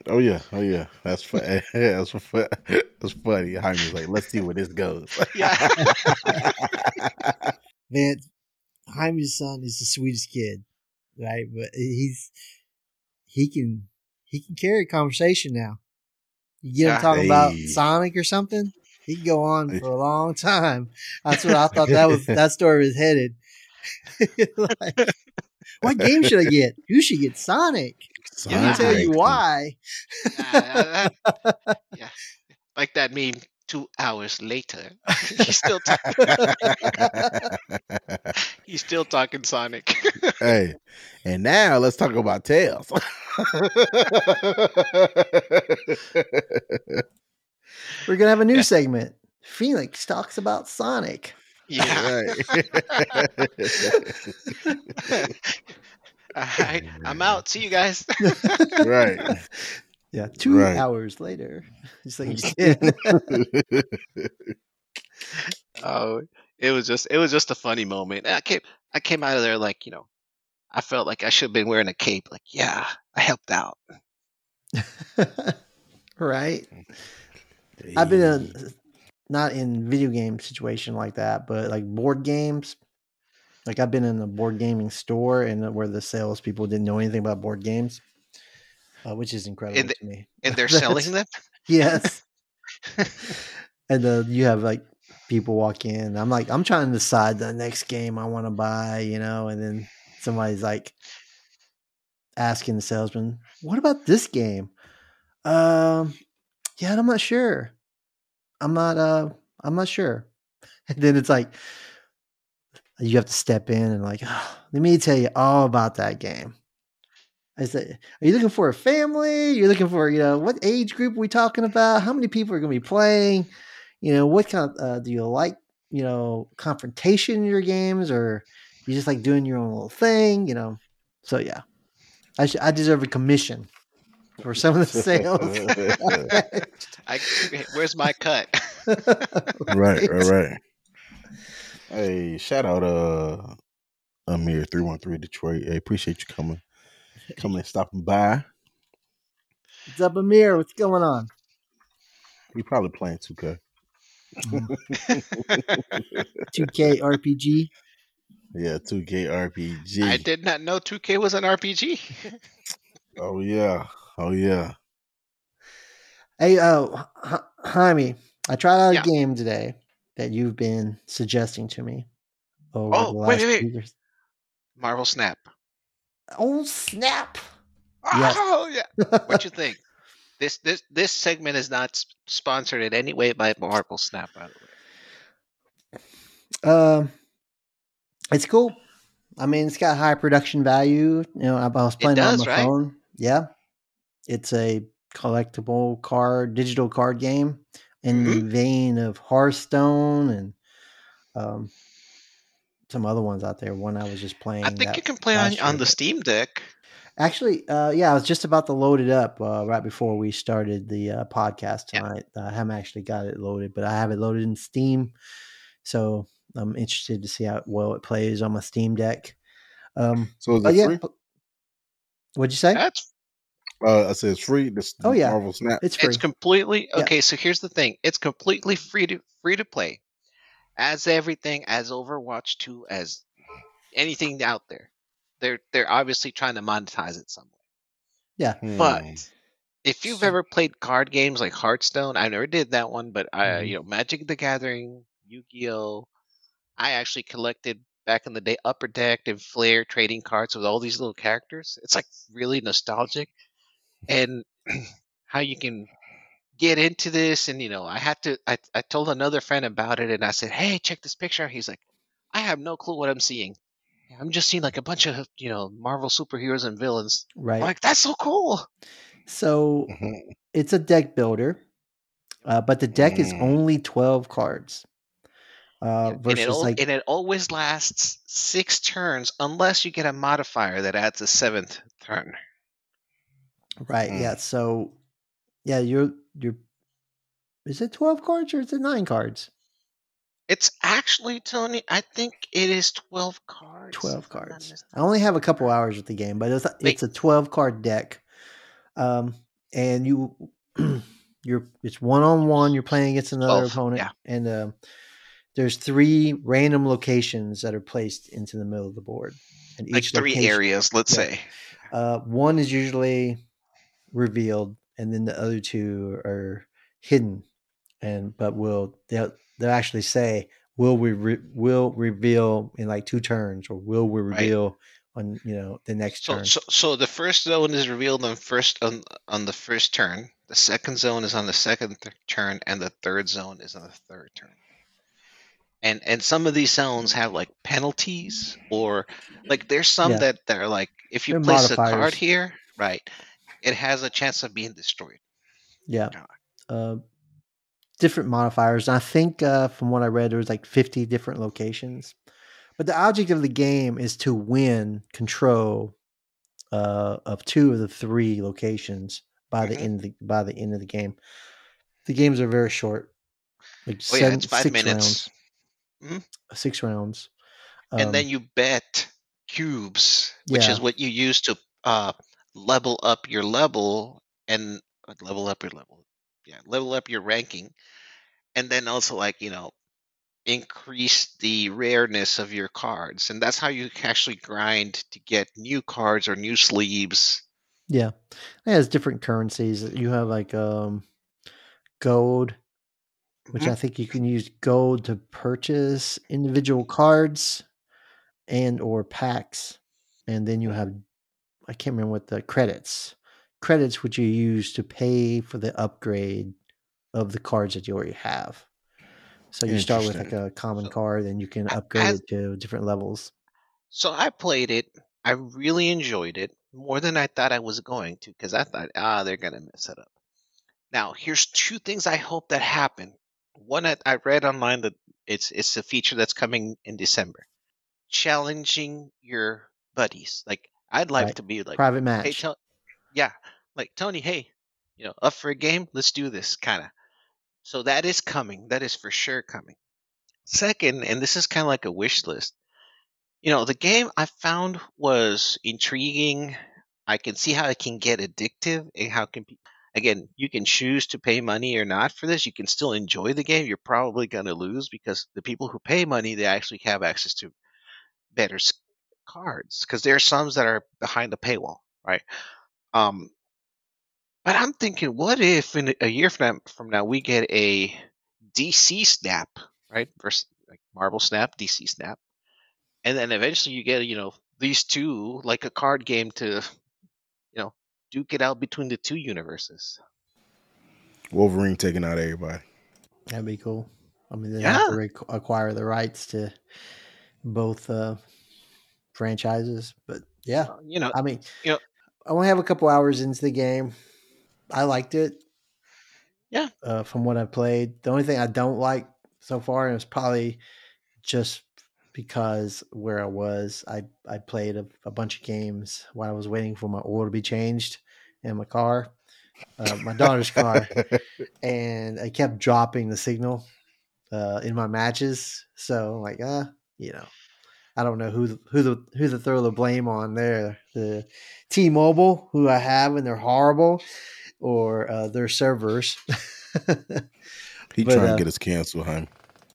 Oh yeah, oh yeah. That's fun. That's fun. That's funny. Jaime's like, let's see where this goes. Yeah. Man, Jaime's son is the sweetest kid, right? But he's he can he can carry a conversation now. You get him Yeah. talking about Sonic or something, he can go on for a long time. That's what I thought that was that story was headed. like, what game should I get? You should get Sonic. Let me tell you why. Uh, yeah. Like that meme. Two hours later, he's still talking. he's still talking Sonic. hey, and now let's talk about tails. We're gonna have a new Yeah. segment. Phoenix talks about Sonic. Yeah. right. All right. I'm out. See you guys. right. Yeah, two Right. hours later. Just like you said. Oh, it was just it was just a funny moment. I came I came out of there like you know, I felt like I should have been wearing a cape. Like, yeah, I helped out. right. Mm. I've been in not in video game situation like that, but like board games. Like I've been in a board gaming store and where the salespeople didn't know anything about board games, uh, which is incredible And to me. And they're selling them? Yes. and uh, you have like people walk in. I'm like, I'm trying to decide the next game I want to buy, you know, and then somebody's like asking the salesman, "What about this game?" Um, yeah, I'm not sure. I'm not. Uh, I'm not sure. And then it's like you have to step in and like, "Oh, let me tell you all about that game. I said, are you looking for a family? You're looking for, you know, what age group are we talking about? How many people are going to be playing? You know, what kind of, uh, do you like, you know, confrontation in your games or you just like doing your own little thing, you know? So, yeah, I, sh- I deserve a commission for some of the sales. I, where's my cut? right, right, right. Hey, shout out uh Amir three one three Detroit. Hey, appreciate you coming, coming and stopping by. What's up, Amir? What's going on? We probably playing two K. 2K RPG. Yeah, two K RPG. I did not know 2K was an RPG. Oh yeah, oh yeah. Hey, uh, H- Jaime, I tried out Yeah. a game today that you've been suggesting to me over Oh, the wait, last wait, wait. week Marvel Snap. Oh snap! Yes. Oh yeah. What you think? This this this segment is not sponsored in any way by Marvel Snap, by the way. Um, it's cool. I mean, it's got high production value. You know, I, I was It playing it on my right? phone. Yeah, it's a collectible card, digital card game in the Mm-hmm. vein of Hearthstone and um, some other ones out there. One I was just playing. I think that you can play on last on the Steam Deck. Actually, uh, yeah, I was just about to load it up uh, right before we started the uh, podcast Yeah. tonight. I haven't actually got it loaded, but I have it loaded in Steam, so I'm interested to see how well it plays on my Steam Deck. Um, So is it yeah, free? what'd you say? That's Uh, I said it's free. This Oh, yeah. Marvel Snap. It's free. it's completely Yeah. okay. So here's the thing: it's completely free to free to play, as everything, as Overwatch Two, as anything out there. They're they're obviously trying to monetize it some way. But Hmm. if you've ever played card games like Hearthstone, I never did that one, but I, Mhm. you know, Magic the Gathering, Yu-Gi-Oh, I actually collected back in the day Upper Deck and Flair trading cards with all these little characters. It's like really nostalgic, and how you can get into this, and you know, I had to. I I told another friend about it, and I said, "Hey, check this picture." He's like, "I have no clue what I'm seeing." I'm just seeing like a bunch of you know Marvel superheroes and villains. right. I'm like, that's so cool. so Mhm. it's a deck builder, uh, but the deck is Mm. only twelve cards. Uh, and, versus it al- like and it always lasts six turns unless you get a modifier that adds a seventh turn. Right. Mm. Yeah. So, yeah, you're you're. Is it twelve cards or is it nine cards? It's actually Tony. I think it is twelve cards. Twelve if I'm not cards. I only have a couple hours with the game, but it's it's a twelve card deck, um, and you you're it's one on one. You're playing against another 12, opponent, yeah. and um, there's three random locations that are placed into the middle of the board, and Like each three location, areas, let's yeah. say. Uh, one is usually revealed, and then the other two are hidden. And but will they'll they'll actually say will we re- will reveal in like two turns, or will we Right. reveal on you know the next So, turn? so, so the first zone is revealed on first on, on the first turn. The second zone is on the second th- turn, and the third zone is on the third turn. And and some of these zones have like penalties, or like there's some Yeah. that are like if you They're place a card here, right, it has a chance of being destroyed. yeah, uh, different modifiers. And I think uh, from what I read, there was like fifty different locations. But the object of the game is to win control uh, of two of the three locations by the Mhm. end of the, by the end of the game. The games are very short, like Oh yeah, it's five six minutes, rounds. Six rounds, and Um, then you bet cubes which Yeah. is what you use to uh, level up your level and level up your level. Yeah, level up your ranking, and then also like you know increase the rareness of your cards, and that's how you actually grind to get new cards or new sleeves. Yeah. It has different currencies. You have like um gold, which Mhm. I think you can use gold to purchase individual cards and or packs. And then you have I can't remember what the credits. Credits which you use to pay for the upgrade of the cards that you already have. So you start with like a common So, card and you can upgrade as it to different levels. So I played it. I really enjoyed it more than I thought I was going to because I thought, ah, they're gonna mess it up. Now, here's two things I hope that happen. One, I, I read online that it's it's a feature that's coming in December, challenging your buddies. Like I'd like Right. to be like, Private hey, match. tell, yeah, like Tony, hey, you know, up for a game? Let's do this, kind of. So that is coming. That is for sure coming. Second, and this is kind of like a wish list. You know, the game I found was intriguing. I can see how it can get addictive and how can be. Again, you can choose to pay money or not for this. You can still enjoy the game. You're probably going to lose because the people who pay money they actually have access to better cards because there are some that are behind the paywall, right? Um, but I'm thinking, what if in a- a year from now, from now we get a DC Snap, right? Versus like Marvel Snap, DC Snap, and then eventually you get you know these two like a card game to you know duke it out between the two universes. Wolverine taking out everybody. That'd be cool. I mean, they have to re- acquire the rights to both uh, franchises, but yeah, you know, I mean, you know, I only have a couple hours into the game. I liked it yeah. uh, from what I played. The only thing I don't like so far, is probably just because where I was, I I played a, a bunch of games while I was waiting for my oil to be changed in my car, uh, my daughter's car, and I kept dropping the signal uh, in my matches. So like, uh, you know, I don't know who the, who the who to throw the blame on there. The T-Mobile, who I have, and they're horrible, or uh, their servers. he But, trying uh, to get us canceled, huh?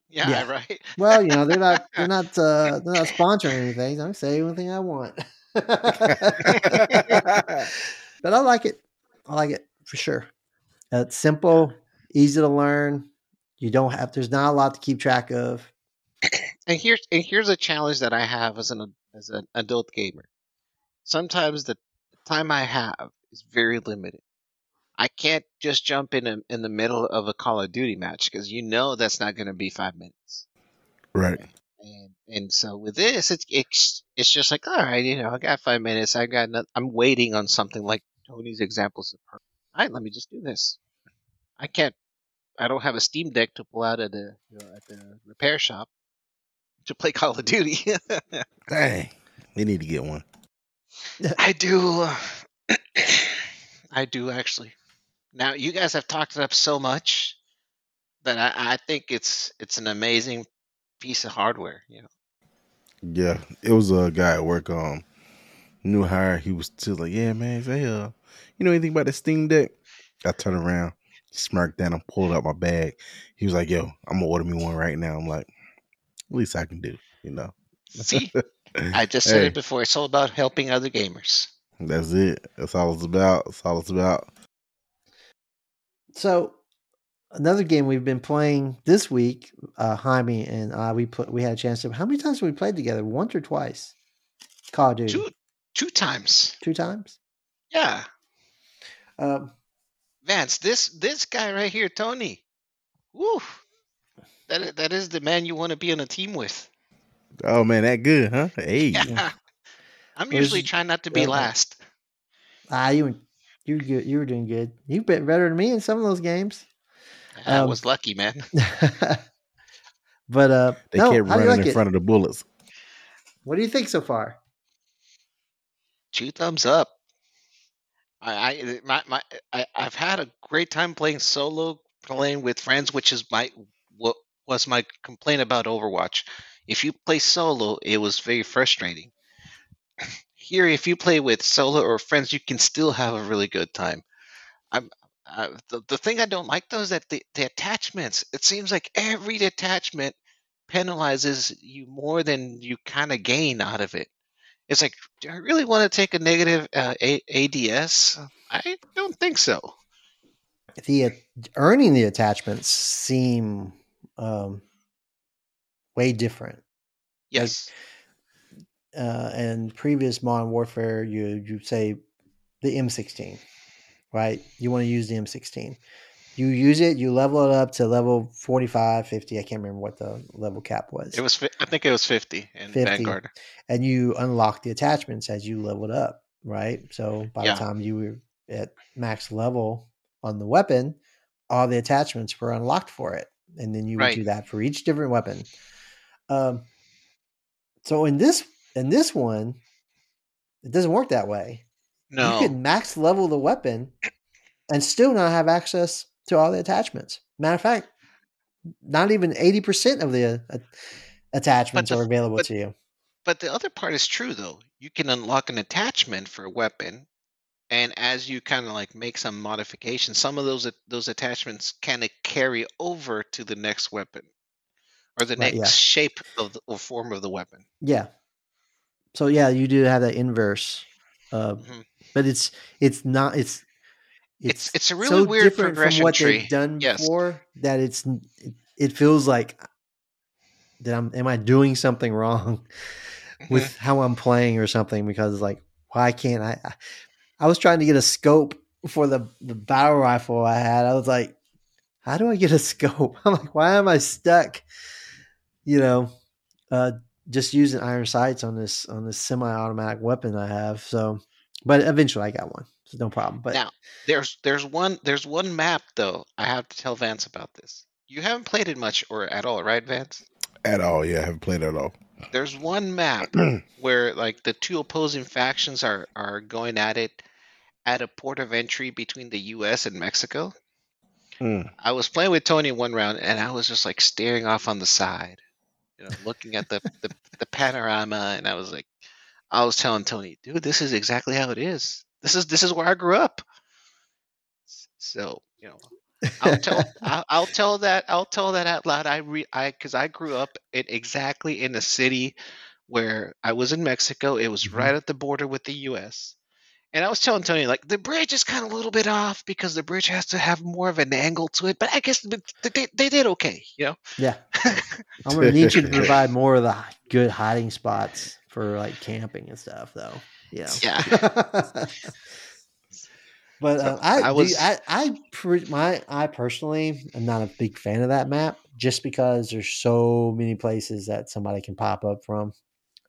Yeah, Yeah. right. well, you know, they're not they're not uh, they're not sponsoring anything. I say anything I want. but I like it. I like it for sure. Uh, it's simple, easy to learn. You don't have. There's not a lot to keep track of. And here's and here's a challenge that I have as an as an adult gamer. Sometimes the time I have is very limited. I can't just jump in a, in the middle of a Call of Duty match because you know that's not going to be five minutes. right. And and so with this, it's it's it's just like all right, you know, I got five minutes. I got no, I'm waiting on something like Tony's examples of. All right, let me just do this. I can't. I don't have a Steam Deck to pull out at the you know, at the repair shop to play Call of Duty. Dang. They need to get one. I do. I do actually. Now you guys have talked it up so much that I, I think it's it's an amazing piece of hardware. You know. Yeah. It was a guy at work, um, new hire. He was still like, Yeah, man, say uh, you know anything about the Steam Deck? I turned around, smirked down and pulled out my bag. He was like, Yo, I'm gonna order me one right now. I'm like, at least I can do, you know. See, I just said Hey. it before. It's all about helping other gamers. That's it. That's all it's about. That's all it's about. So another game we've been playing this week, uh, Jaime and I, we put we had a chance to. How many times have we played together? Once or twice? Call of Duty. Two two times. Two times. Yeah, Um, Vance. This this guy right here, Tony. Woo. That that is the man you want to be on a team with. Oh man, that good, huh? Hey. Yeah. I'm Where's- usually trying not to be uh, last. ah, you were- you good. You were doing good. You been better than me in some of those games. I um, was lucky, man. but uh, They no, kept how running like in it? front of the bullets. What do you think so far? two thumbs up. I, I my my I, I've had a great time playing solo, playing with friends, which is my what was my complaint about Overwatch. If you play solo, it was very frustrating. here, if you play with solo or friends, you can still have a really good time. I'm uh, the, the thing I don't like though is that the, the attachments. It seems like every attachment penalizes you more than you kind of gain out of it. It's like, do I really want to take a negative uh, a- ADS? I don't think so. The uh, earning the attachments seem um, way different. Yes. uh, and previous Modern Warfare, you you say the M16, right? You want to use the M16. You use it, you level it up to level 45, 50. I can't remember what the level cap was. It was. I think it was fifty in 50. Vanguard. and you unlock the attachments as you leveled up, right? So by Yeah. the time you were at max level on the weapon, all the attachments were unlocked for it, and then you would Right. do that for each different weapon. Um, so in this in this one, it doesn't work that way. No. You can max level the weapon and still not have access to all the attachments. Matter of fact, not even eighty percent of the uh, attachments the- are available but- to you. But the other part is true though. You can unlock an attachment for a weapon, and as you kind of like make some modifications, some of those those attachments kind of carry over to the next weapon, or the Right, next yeah. shape of the, or form of the weapon. Yeah. So yeah, you do have that inverse, uh, Mhm. but it's it's not it's It's- it's a so really weird different from progression what tree. they've done Yes. before that it's it, it feels like that I'm am I doing something wrong Mm-hmm. with how I'm playing or something because like why can't I I- I was trying to get a scope for the the battle rifle I had I was like how do I get a scope I'm like why am I stuck you know uh just using iron sights on this on this semi-automatic weapon I have so but eventually I got one so no problem but Now, there's there's one there's one map though. I have to tell Vance about this. You haven't played it much or at all, right, Vance? At all, yeah, I haven't played it at all. There's one map where like the two opposing factions are are going at it at a port of entry between the U.S. and Mexico. Hmm. I was playing with Tony one round, and I was just like staring off on the side, you know, looking at the the, the panorama, and I was like, I was telling Tony, dude, this is exactly how it is. This is this is where I grew up. So you know, I'll tell I'll, I'll tell that I'll tell that out loud. I re I because I grew up in exactly in a city where I was in Mexico. It was Mhm. right at the border with the U.S. And I was telling Tony like the bridge is kind of a little bit off because the bridge has to have more of an angle to it. But I guess they they did okay, you know. Yeah. I'm gonna need you to provide more of the good hiding spots for like camping and stuff, though. Yeah. Yeah. but uh, I, I I, was- I, I, pre- my, I personally am not a big fan of that map, just because there's so many places that somebody can pop up from,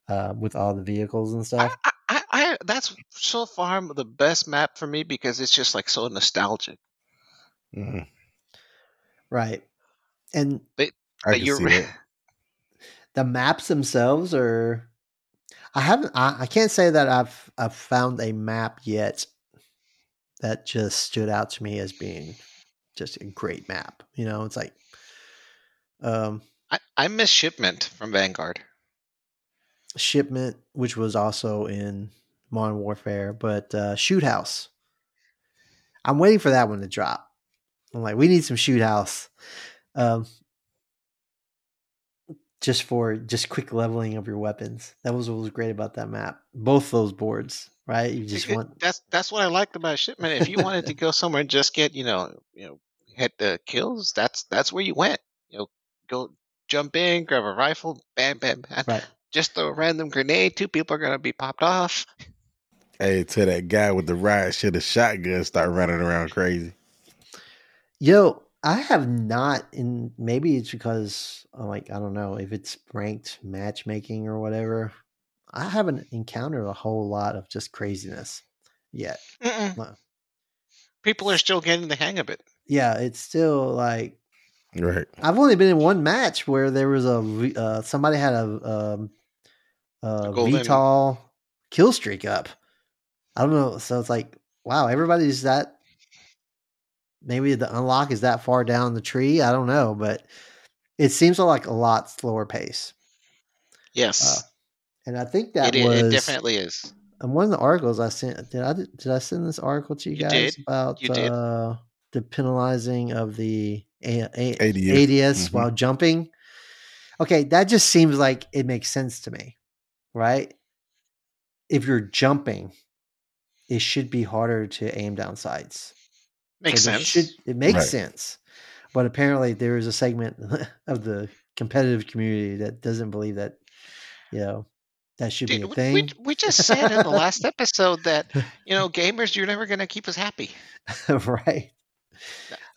uh, with all the vehicles and stuff. I, I, I that's so far the best map for me because it's just like so nostalgic. Mhm. Right. And I But you're the maps themselves are i haven't I, I can't say that i've i've found a map yet that just stood out to me as being just a great map you know it's like um I, I miss shipment from Vanguard. shipment which was also in modern warfare but uh shoot house i'm waiting for that one to drop i'm like we need some shoot house um just for just quick leveling of your weapons that was what was great about that map both those boards right you just It- want that's that's what I liked about shipment. If you wanted to go somewhere and just get you know you know hit the kills, that's that's where you went. You know, go jump in, grab a rifle, bam, bam, bam. right Just throw a random grenade. Two people are gonna be popped off. Hey, to that guy with the riot shit, a shotgun start running around crazy. Yo, I have not in maybe it's because uh, like I don't know if it's ranked matchmaking or whatever. I haven't encountered a whole lot of just craziness yet. Mm-mm. People are still getting the hang of it. Yeah, it's still like Right. I've only been in one match where there was a uh, somebody had a um a golden- VTOL kill streak up. I don't know, so it's like wow, everybody's that maybe the unlock is that far down the tree. I don't know, but it seems like a lot slower pace. Yes, And I think that it, was it definitely is. and one of the articles I sent did I did I send this article to you, You guys did. about You did. uh the penalizing of the A- A- ADS. ADS Mhm. while jumping? Okay, that just seems like it makes sense to me, right? If you're jumping, it should be harder to aim down sights. Makes So there sense. should- it makes Right. sense. But apparently there is a segment of the competitive community that doesn't believe that, you know, that should be a we, thing. we, we just said in the last episode that you know gamers, you're never gonna keep us happy. right.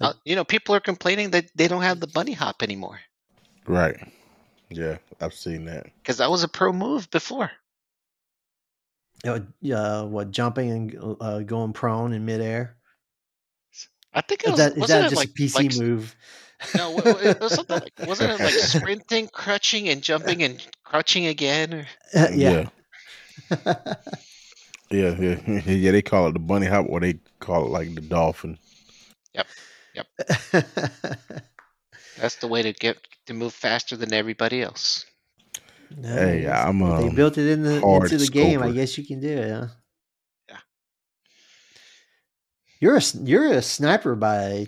Uh, you know, people are complaining that they don't have the bunny hop anymore Right. Yeah, I've seen that. because that was a pro move before. You uh, what jumping and uh, going prone in midair? I think it Is was. that, is that just like a PC like, move? No, wa- wa- it was something like wasn't it like sprinting, crutching, and jumping and crouching again? Or, yeah. Yeah, yeah, yeah. They call it the bunny hop, or they call it like the dolphin. Yep, yep. That's the way to get to move faster than everybody else. No, Hey, it's- I'm, if they um, built it in the, into the game. I guess you can do it. Huh? Yeah. You're a s- you're a sniper by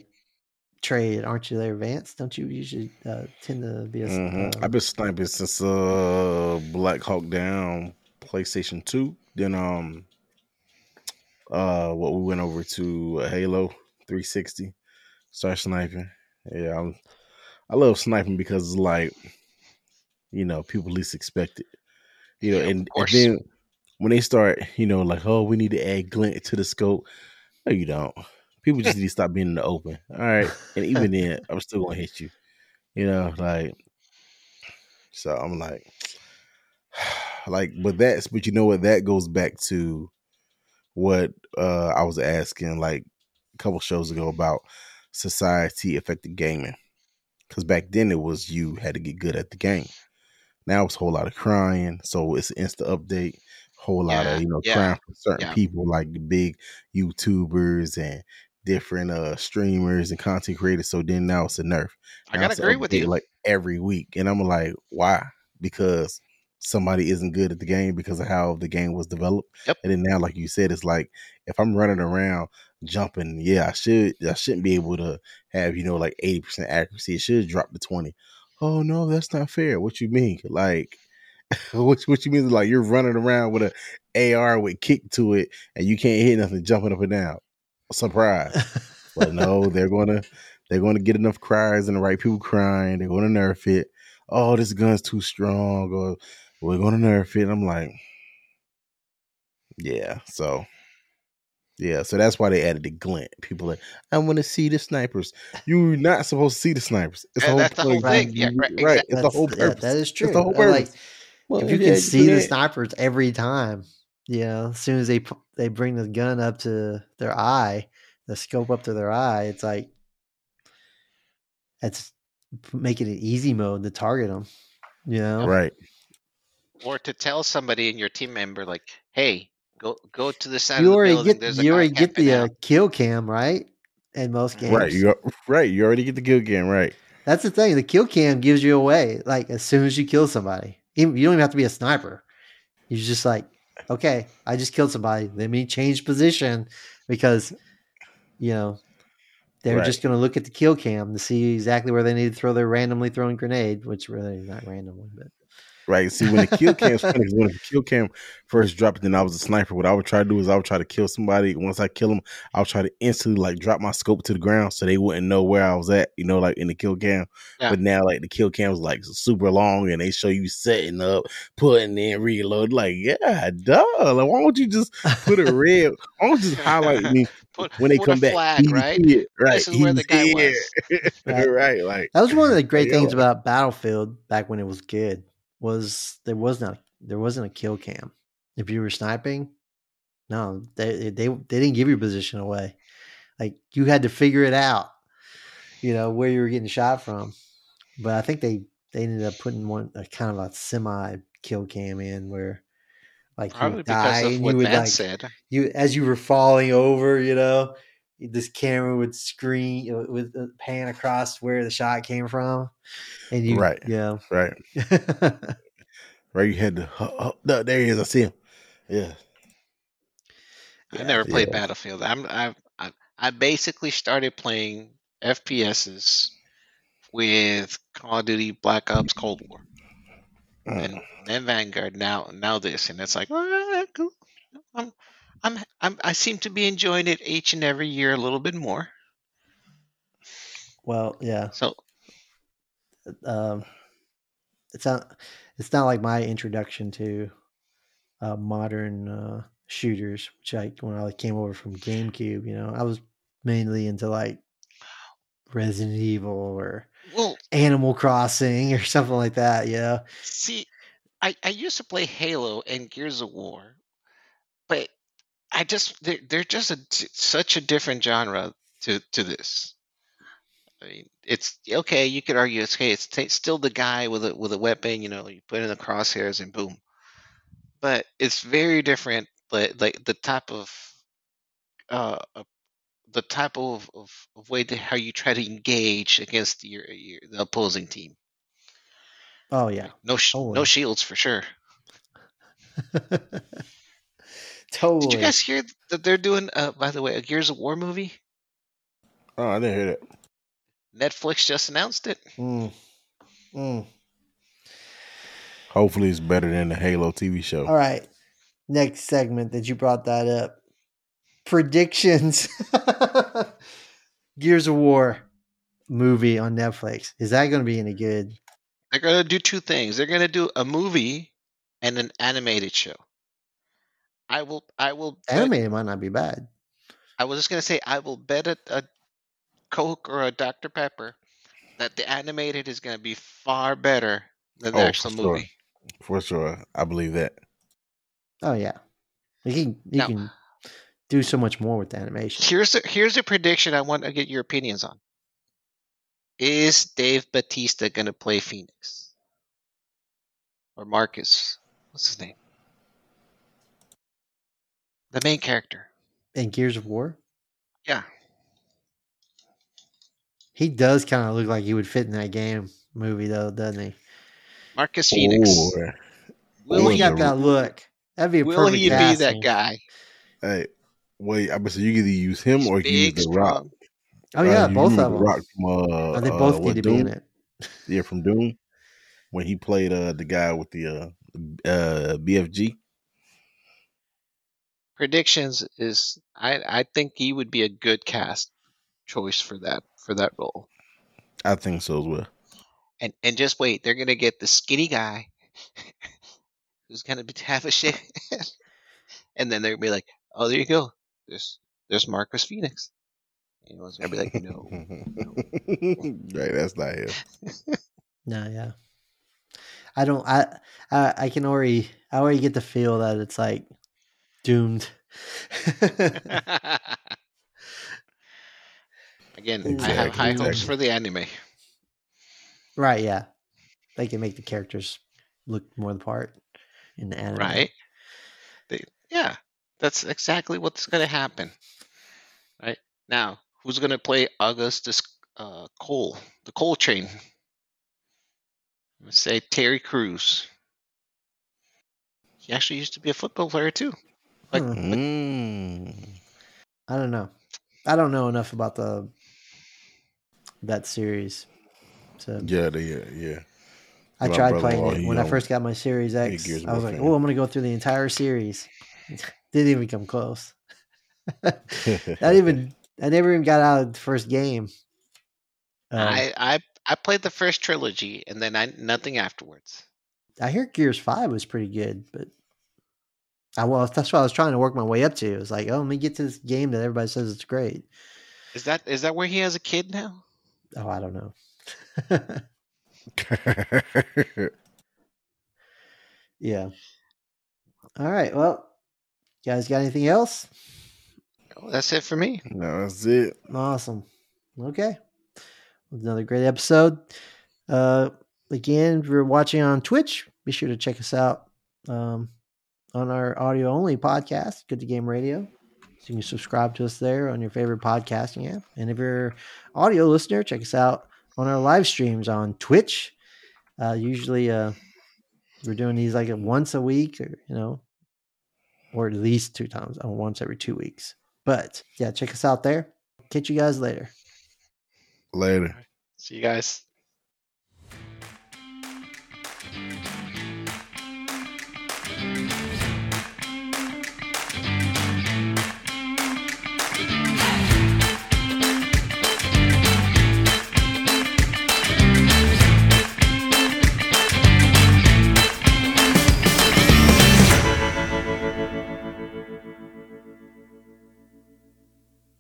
trade, aren't you? There, Vance. Don't you usually uh, tend to be a? s- Mhm. uh, I've been sniping since uh Black Hawk Down PlayStation Two. Then um uh what we went over to uh, Halo 360. Start sniping. Yeah, I'm I love sniping because it's like you know people least expect it. You know, Yeah, and, and then when they start, you know, like oh we need to add glint to the scope. No, you don't. People just need to stop being in the open. All right, and even then, I'm still gonna hit you. You know, like so I'm like, like, but that's, but you know what? That goes back to what uh I was asking like a couple shows ago about society affected gaming. Because back then it was you had to get good at the game. Now it's a whole lot of crying, so it's an insta update. Whole lot of you know yeah, crying for certain yeah. people like the big YouTubers and different uh streamers and content creators. So then now it's a nerf. I gotta agree with you. Like every week, and I'm like, why? Because somebody isn't good at the game because of how the game was developed. Yep. And then now, like you said, it's like if I'm running around jumping, yeah, I should, I shouldn't be able to have you know like eighty percent accuracy. It should drop to twenty. Oh no, that's not fair. What you mean? Like, what what you mean? Like you're running around with a AR with kick to it, and you can't hit nothing jumping up and down. Surprise. But no, they're gonna they're gonna get enough cries and the right people crying. They're gonna nerf it. Oh, this gun's too strong, or we're gonna nerf it. I'm like, yeah. So yeah, so that's why they added the glint. People like, I want to see the snipers. You're not supposed to see the snipers. It's the whole that's the whole point. thing. Yeah, right, right. exactly. It's the That's- whole yeah, purpose. that is true. It's the whole Uh, like. Well, if you yeah, can see the snipers every time, you know, as soon as they they bring the gun up to their eye, the scope up to their eye, it's like it's making it easy mode to target them. You know, right, Or to tell somebody in your team member like, "Hey, go go to the side you of the already building. get There's a you already get the uh, kill cam right in most games. right. You right. You already get the kill game. Right. That's the thing. The kill cam gives you away like as soon as you kill somebody. Even, you don't even have to be a sniper. You're just like, okay, I just killed somebody. Let me change position because you know they're Right. just going to look at the kill cam to see exactly where they need to throw their randomly thrown grenade, which really is not randomly, but Right. See, when the kill cam funny 'cause when the kill cam first dropped, then I was a sniper. What I would try to do is I would try to kill somebody. Once I kill them, I would try to instantly like drop my scope to the ground so they wouldn't know where I was at. You know, like in the kill cam. Yeah. But now, like the kill cam's like super long, and they show you setting up, putting in, reload. Like, yeah, duh. Like, why don't you just put a red? Why don't you just highlight me Put, when they put come a back? flag, right? here, Right. This is where the guy here. was. Right. right. Like, that was one of the great Yo. things about Battlefield back when it was good was there was not there wasn't a kill cam. If you were sniping, no, they they they didn't give your position away. Like you had to figure it out, you know, where you were getting shot from. But I think they they ended up putting one a kind of a semi kill cam in where like you Probably die and you would like said. you as you were falling over, you know, this camera would screen with uh, pan across where the shot came from, and you, Right. yeah, right. Right. You had to. Oh, oh, no, there he is. I see him. Yeah. I never played Yeah. Battlefield. I'm I I I basically started playing FPSs with Call of Duty Black Ops Cold War Mm. and then Vanguard. Now now this, and it's like, all right, cool. I'm, I'm I'm I seem to be enjoying it each and every year a little bit more. Well, yeah. So Um, it's not. It's not like my introduction to uh, modern uh, shooters, which I when I came over from GameCube. You know, I was mainly into like Resident Evil or well, Animal Crossing or something like that. You know, See, I, I used to play Halo and Gears of War, but I just they're, they're just a such a different genre to to this. I mean, it's okay. You could argue it's okay. It's t- still the guy with a with a weapon. You know, you put in the crosshairs and boom. But it's very different. Like like the type of uh uh, the type of, of, of way to how you try to engage against your, your the opposing team. oh yeah, No sh- no shields for sure. totally. Did you guys hear that they're doing, uh, by the way, a Gears of War movie? Oh, I didn't hear that. Netflix just announced it. Mm. Mm. Hopefully, it's better than the Halo TV show. All right. Next segment that you brought that up. Predictions. Gears of War movie on Netflix. Is that going to be any good? They're gonna do two things. They're gonna do a movie and an animated show. I will. I will. Bet, Animated might not be bad. I was just gonna say I will bet a, a Coke or a Dr Pepper that the animated is gonna be far better than the Oh, for actual sure. movie. For sure, I believe that. Oh yeah. You can you Now- can do so much more with the animation. Here's a, here's a prediction. I want to get your opinions on. Is Dave Bautista gonna play Phoenix or Marcus? What's his name? The main character. In Gears of War, Yeah. he does kind of look like he would fit in that game movie though, doesn't he? Marcus Phoenix. Ooh, Will Ooh, he he, got the- that look. That'd be a will perfect he be that guy? hey, wait. I bet you either use him or you use Big, the Rock. strong. Oh Uh, yeah, you both of them. Rock from uh, Oh, they uh, both what, need to be in it. Yeah, from Doom when he played uh the guy with the uh uh BFG. Predictions is I I think he would be a good cast choice for that for that role. I think so as well. And and just wait, they're gonna get the skinny guy who's gonna be have a shit, and then they're gonna be like, oh, there you go. There's there's Marcus Phoenix. And it's gonna be like, no, right, that's not him. No, yeah. I don't. I, I I can already. I already get the feel that it's like doomed. Again, I have Exactly, high hopes for the anime. right? Yeah. They can make the characters look more the part in the anime. right? They, yeah, that's exactly what's going to happen. Right now, who's going to play Augustus uh, Cole, the Cole Train? Let's say Terry Crews. He actually used to be a football player too. Like, Hmm. Mm. I don't know. I don't know enough about the that series. So Yeah, they, yeah, yeah. I my tried playing it he, when I um, first got my Series he a X. Gears of I was like, fan. "Oh, I'm going to go through the entire series." Didn't even come close. Not even. I never even got out of the first game. Um, I, I, I I played the first trilogy and then I nothing afterwards. I hear Gears Five was pretty good, but I well, that's what I was trying to work my way up to. It was like, oh, let me get to this game that everybody says it's great. Is that is that where he has a kid now? Oh, I don't know. yeah. All right. Well, you guys got anything else? Oh, that's it for me. no, that's it. Awesome. Okay. Another great episode. Uh, again, if you're watching on Twitch, be sure to check us out um, on our audio only podcast, Good to Game Radio. So you can subscribe to us there on your favorite podcasting app. And if you're an audio listener, check us out on our live streams on Twitch. Uh, usually, uh, we're doing these like once a week, or you know, or at least two times, uh, once every two weeks. But yeah, check us out there. Catch you guys later. Later. See you guys.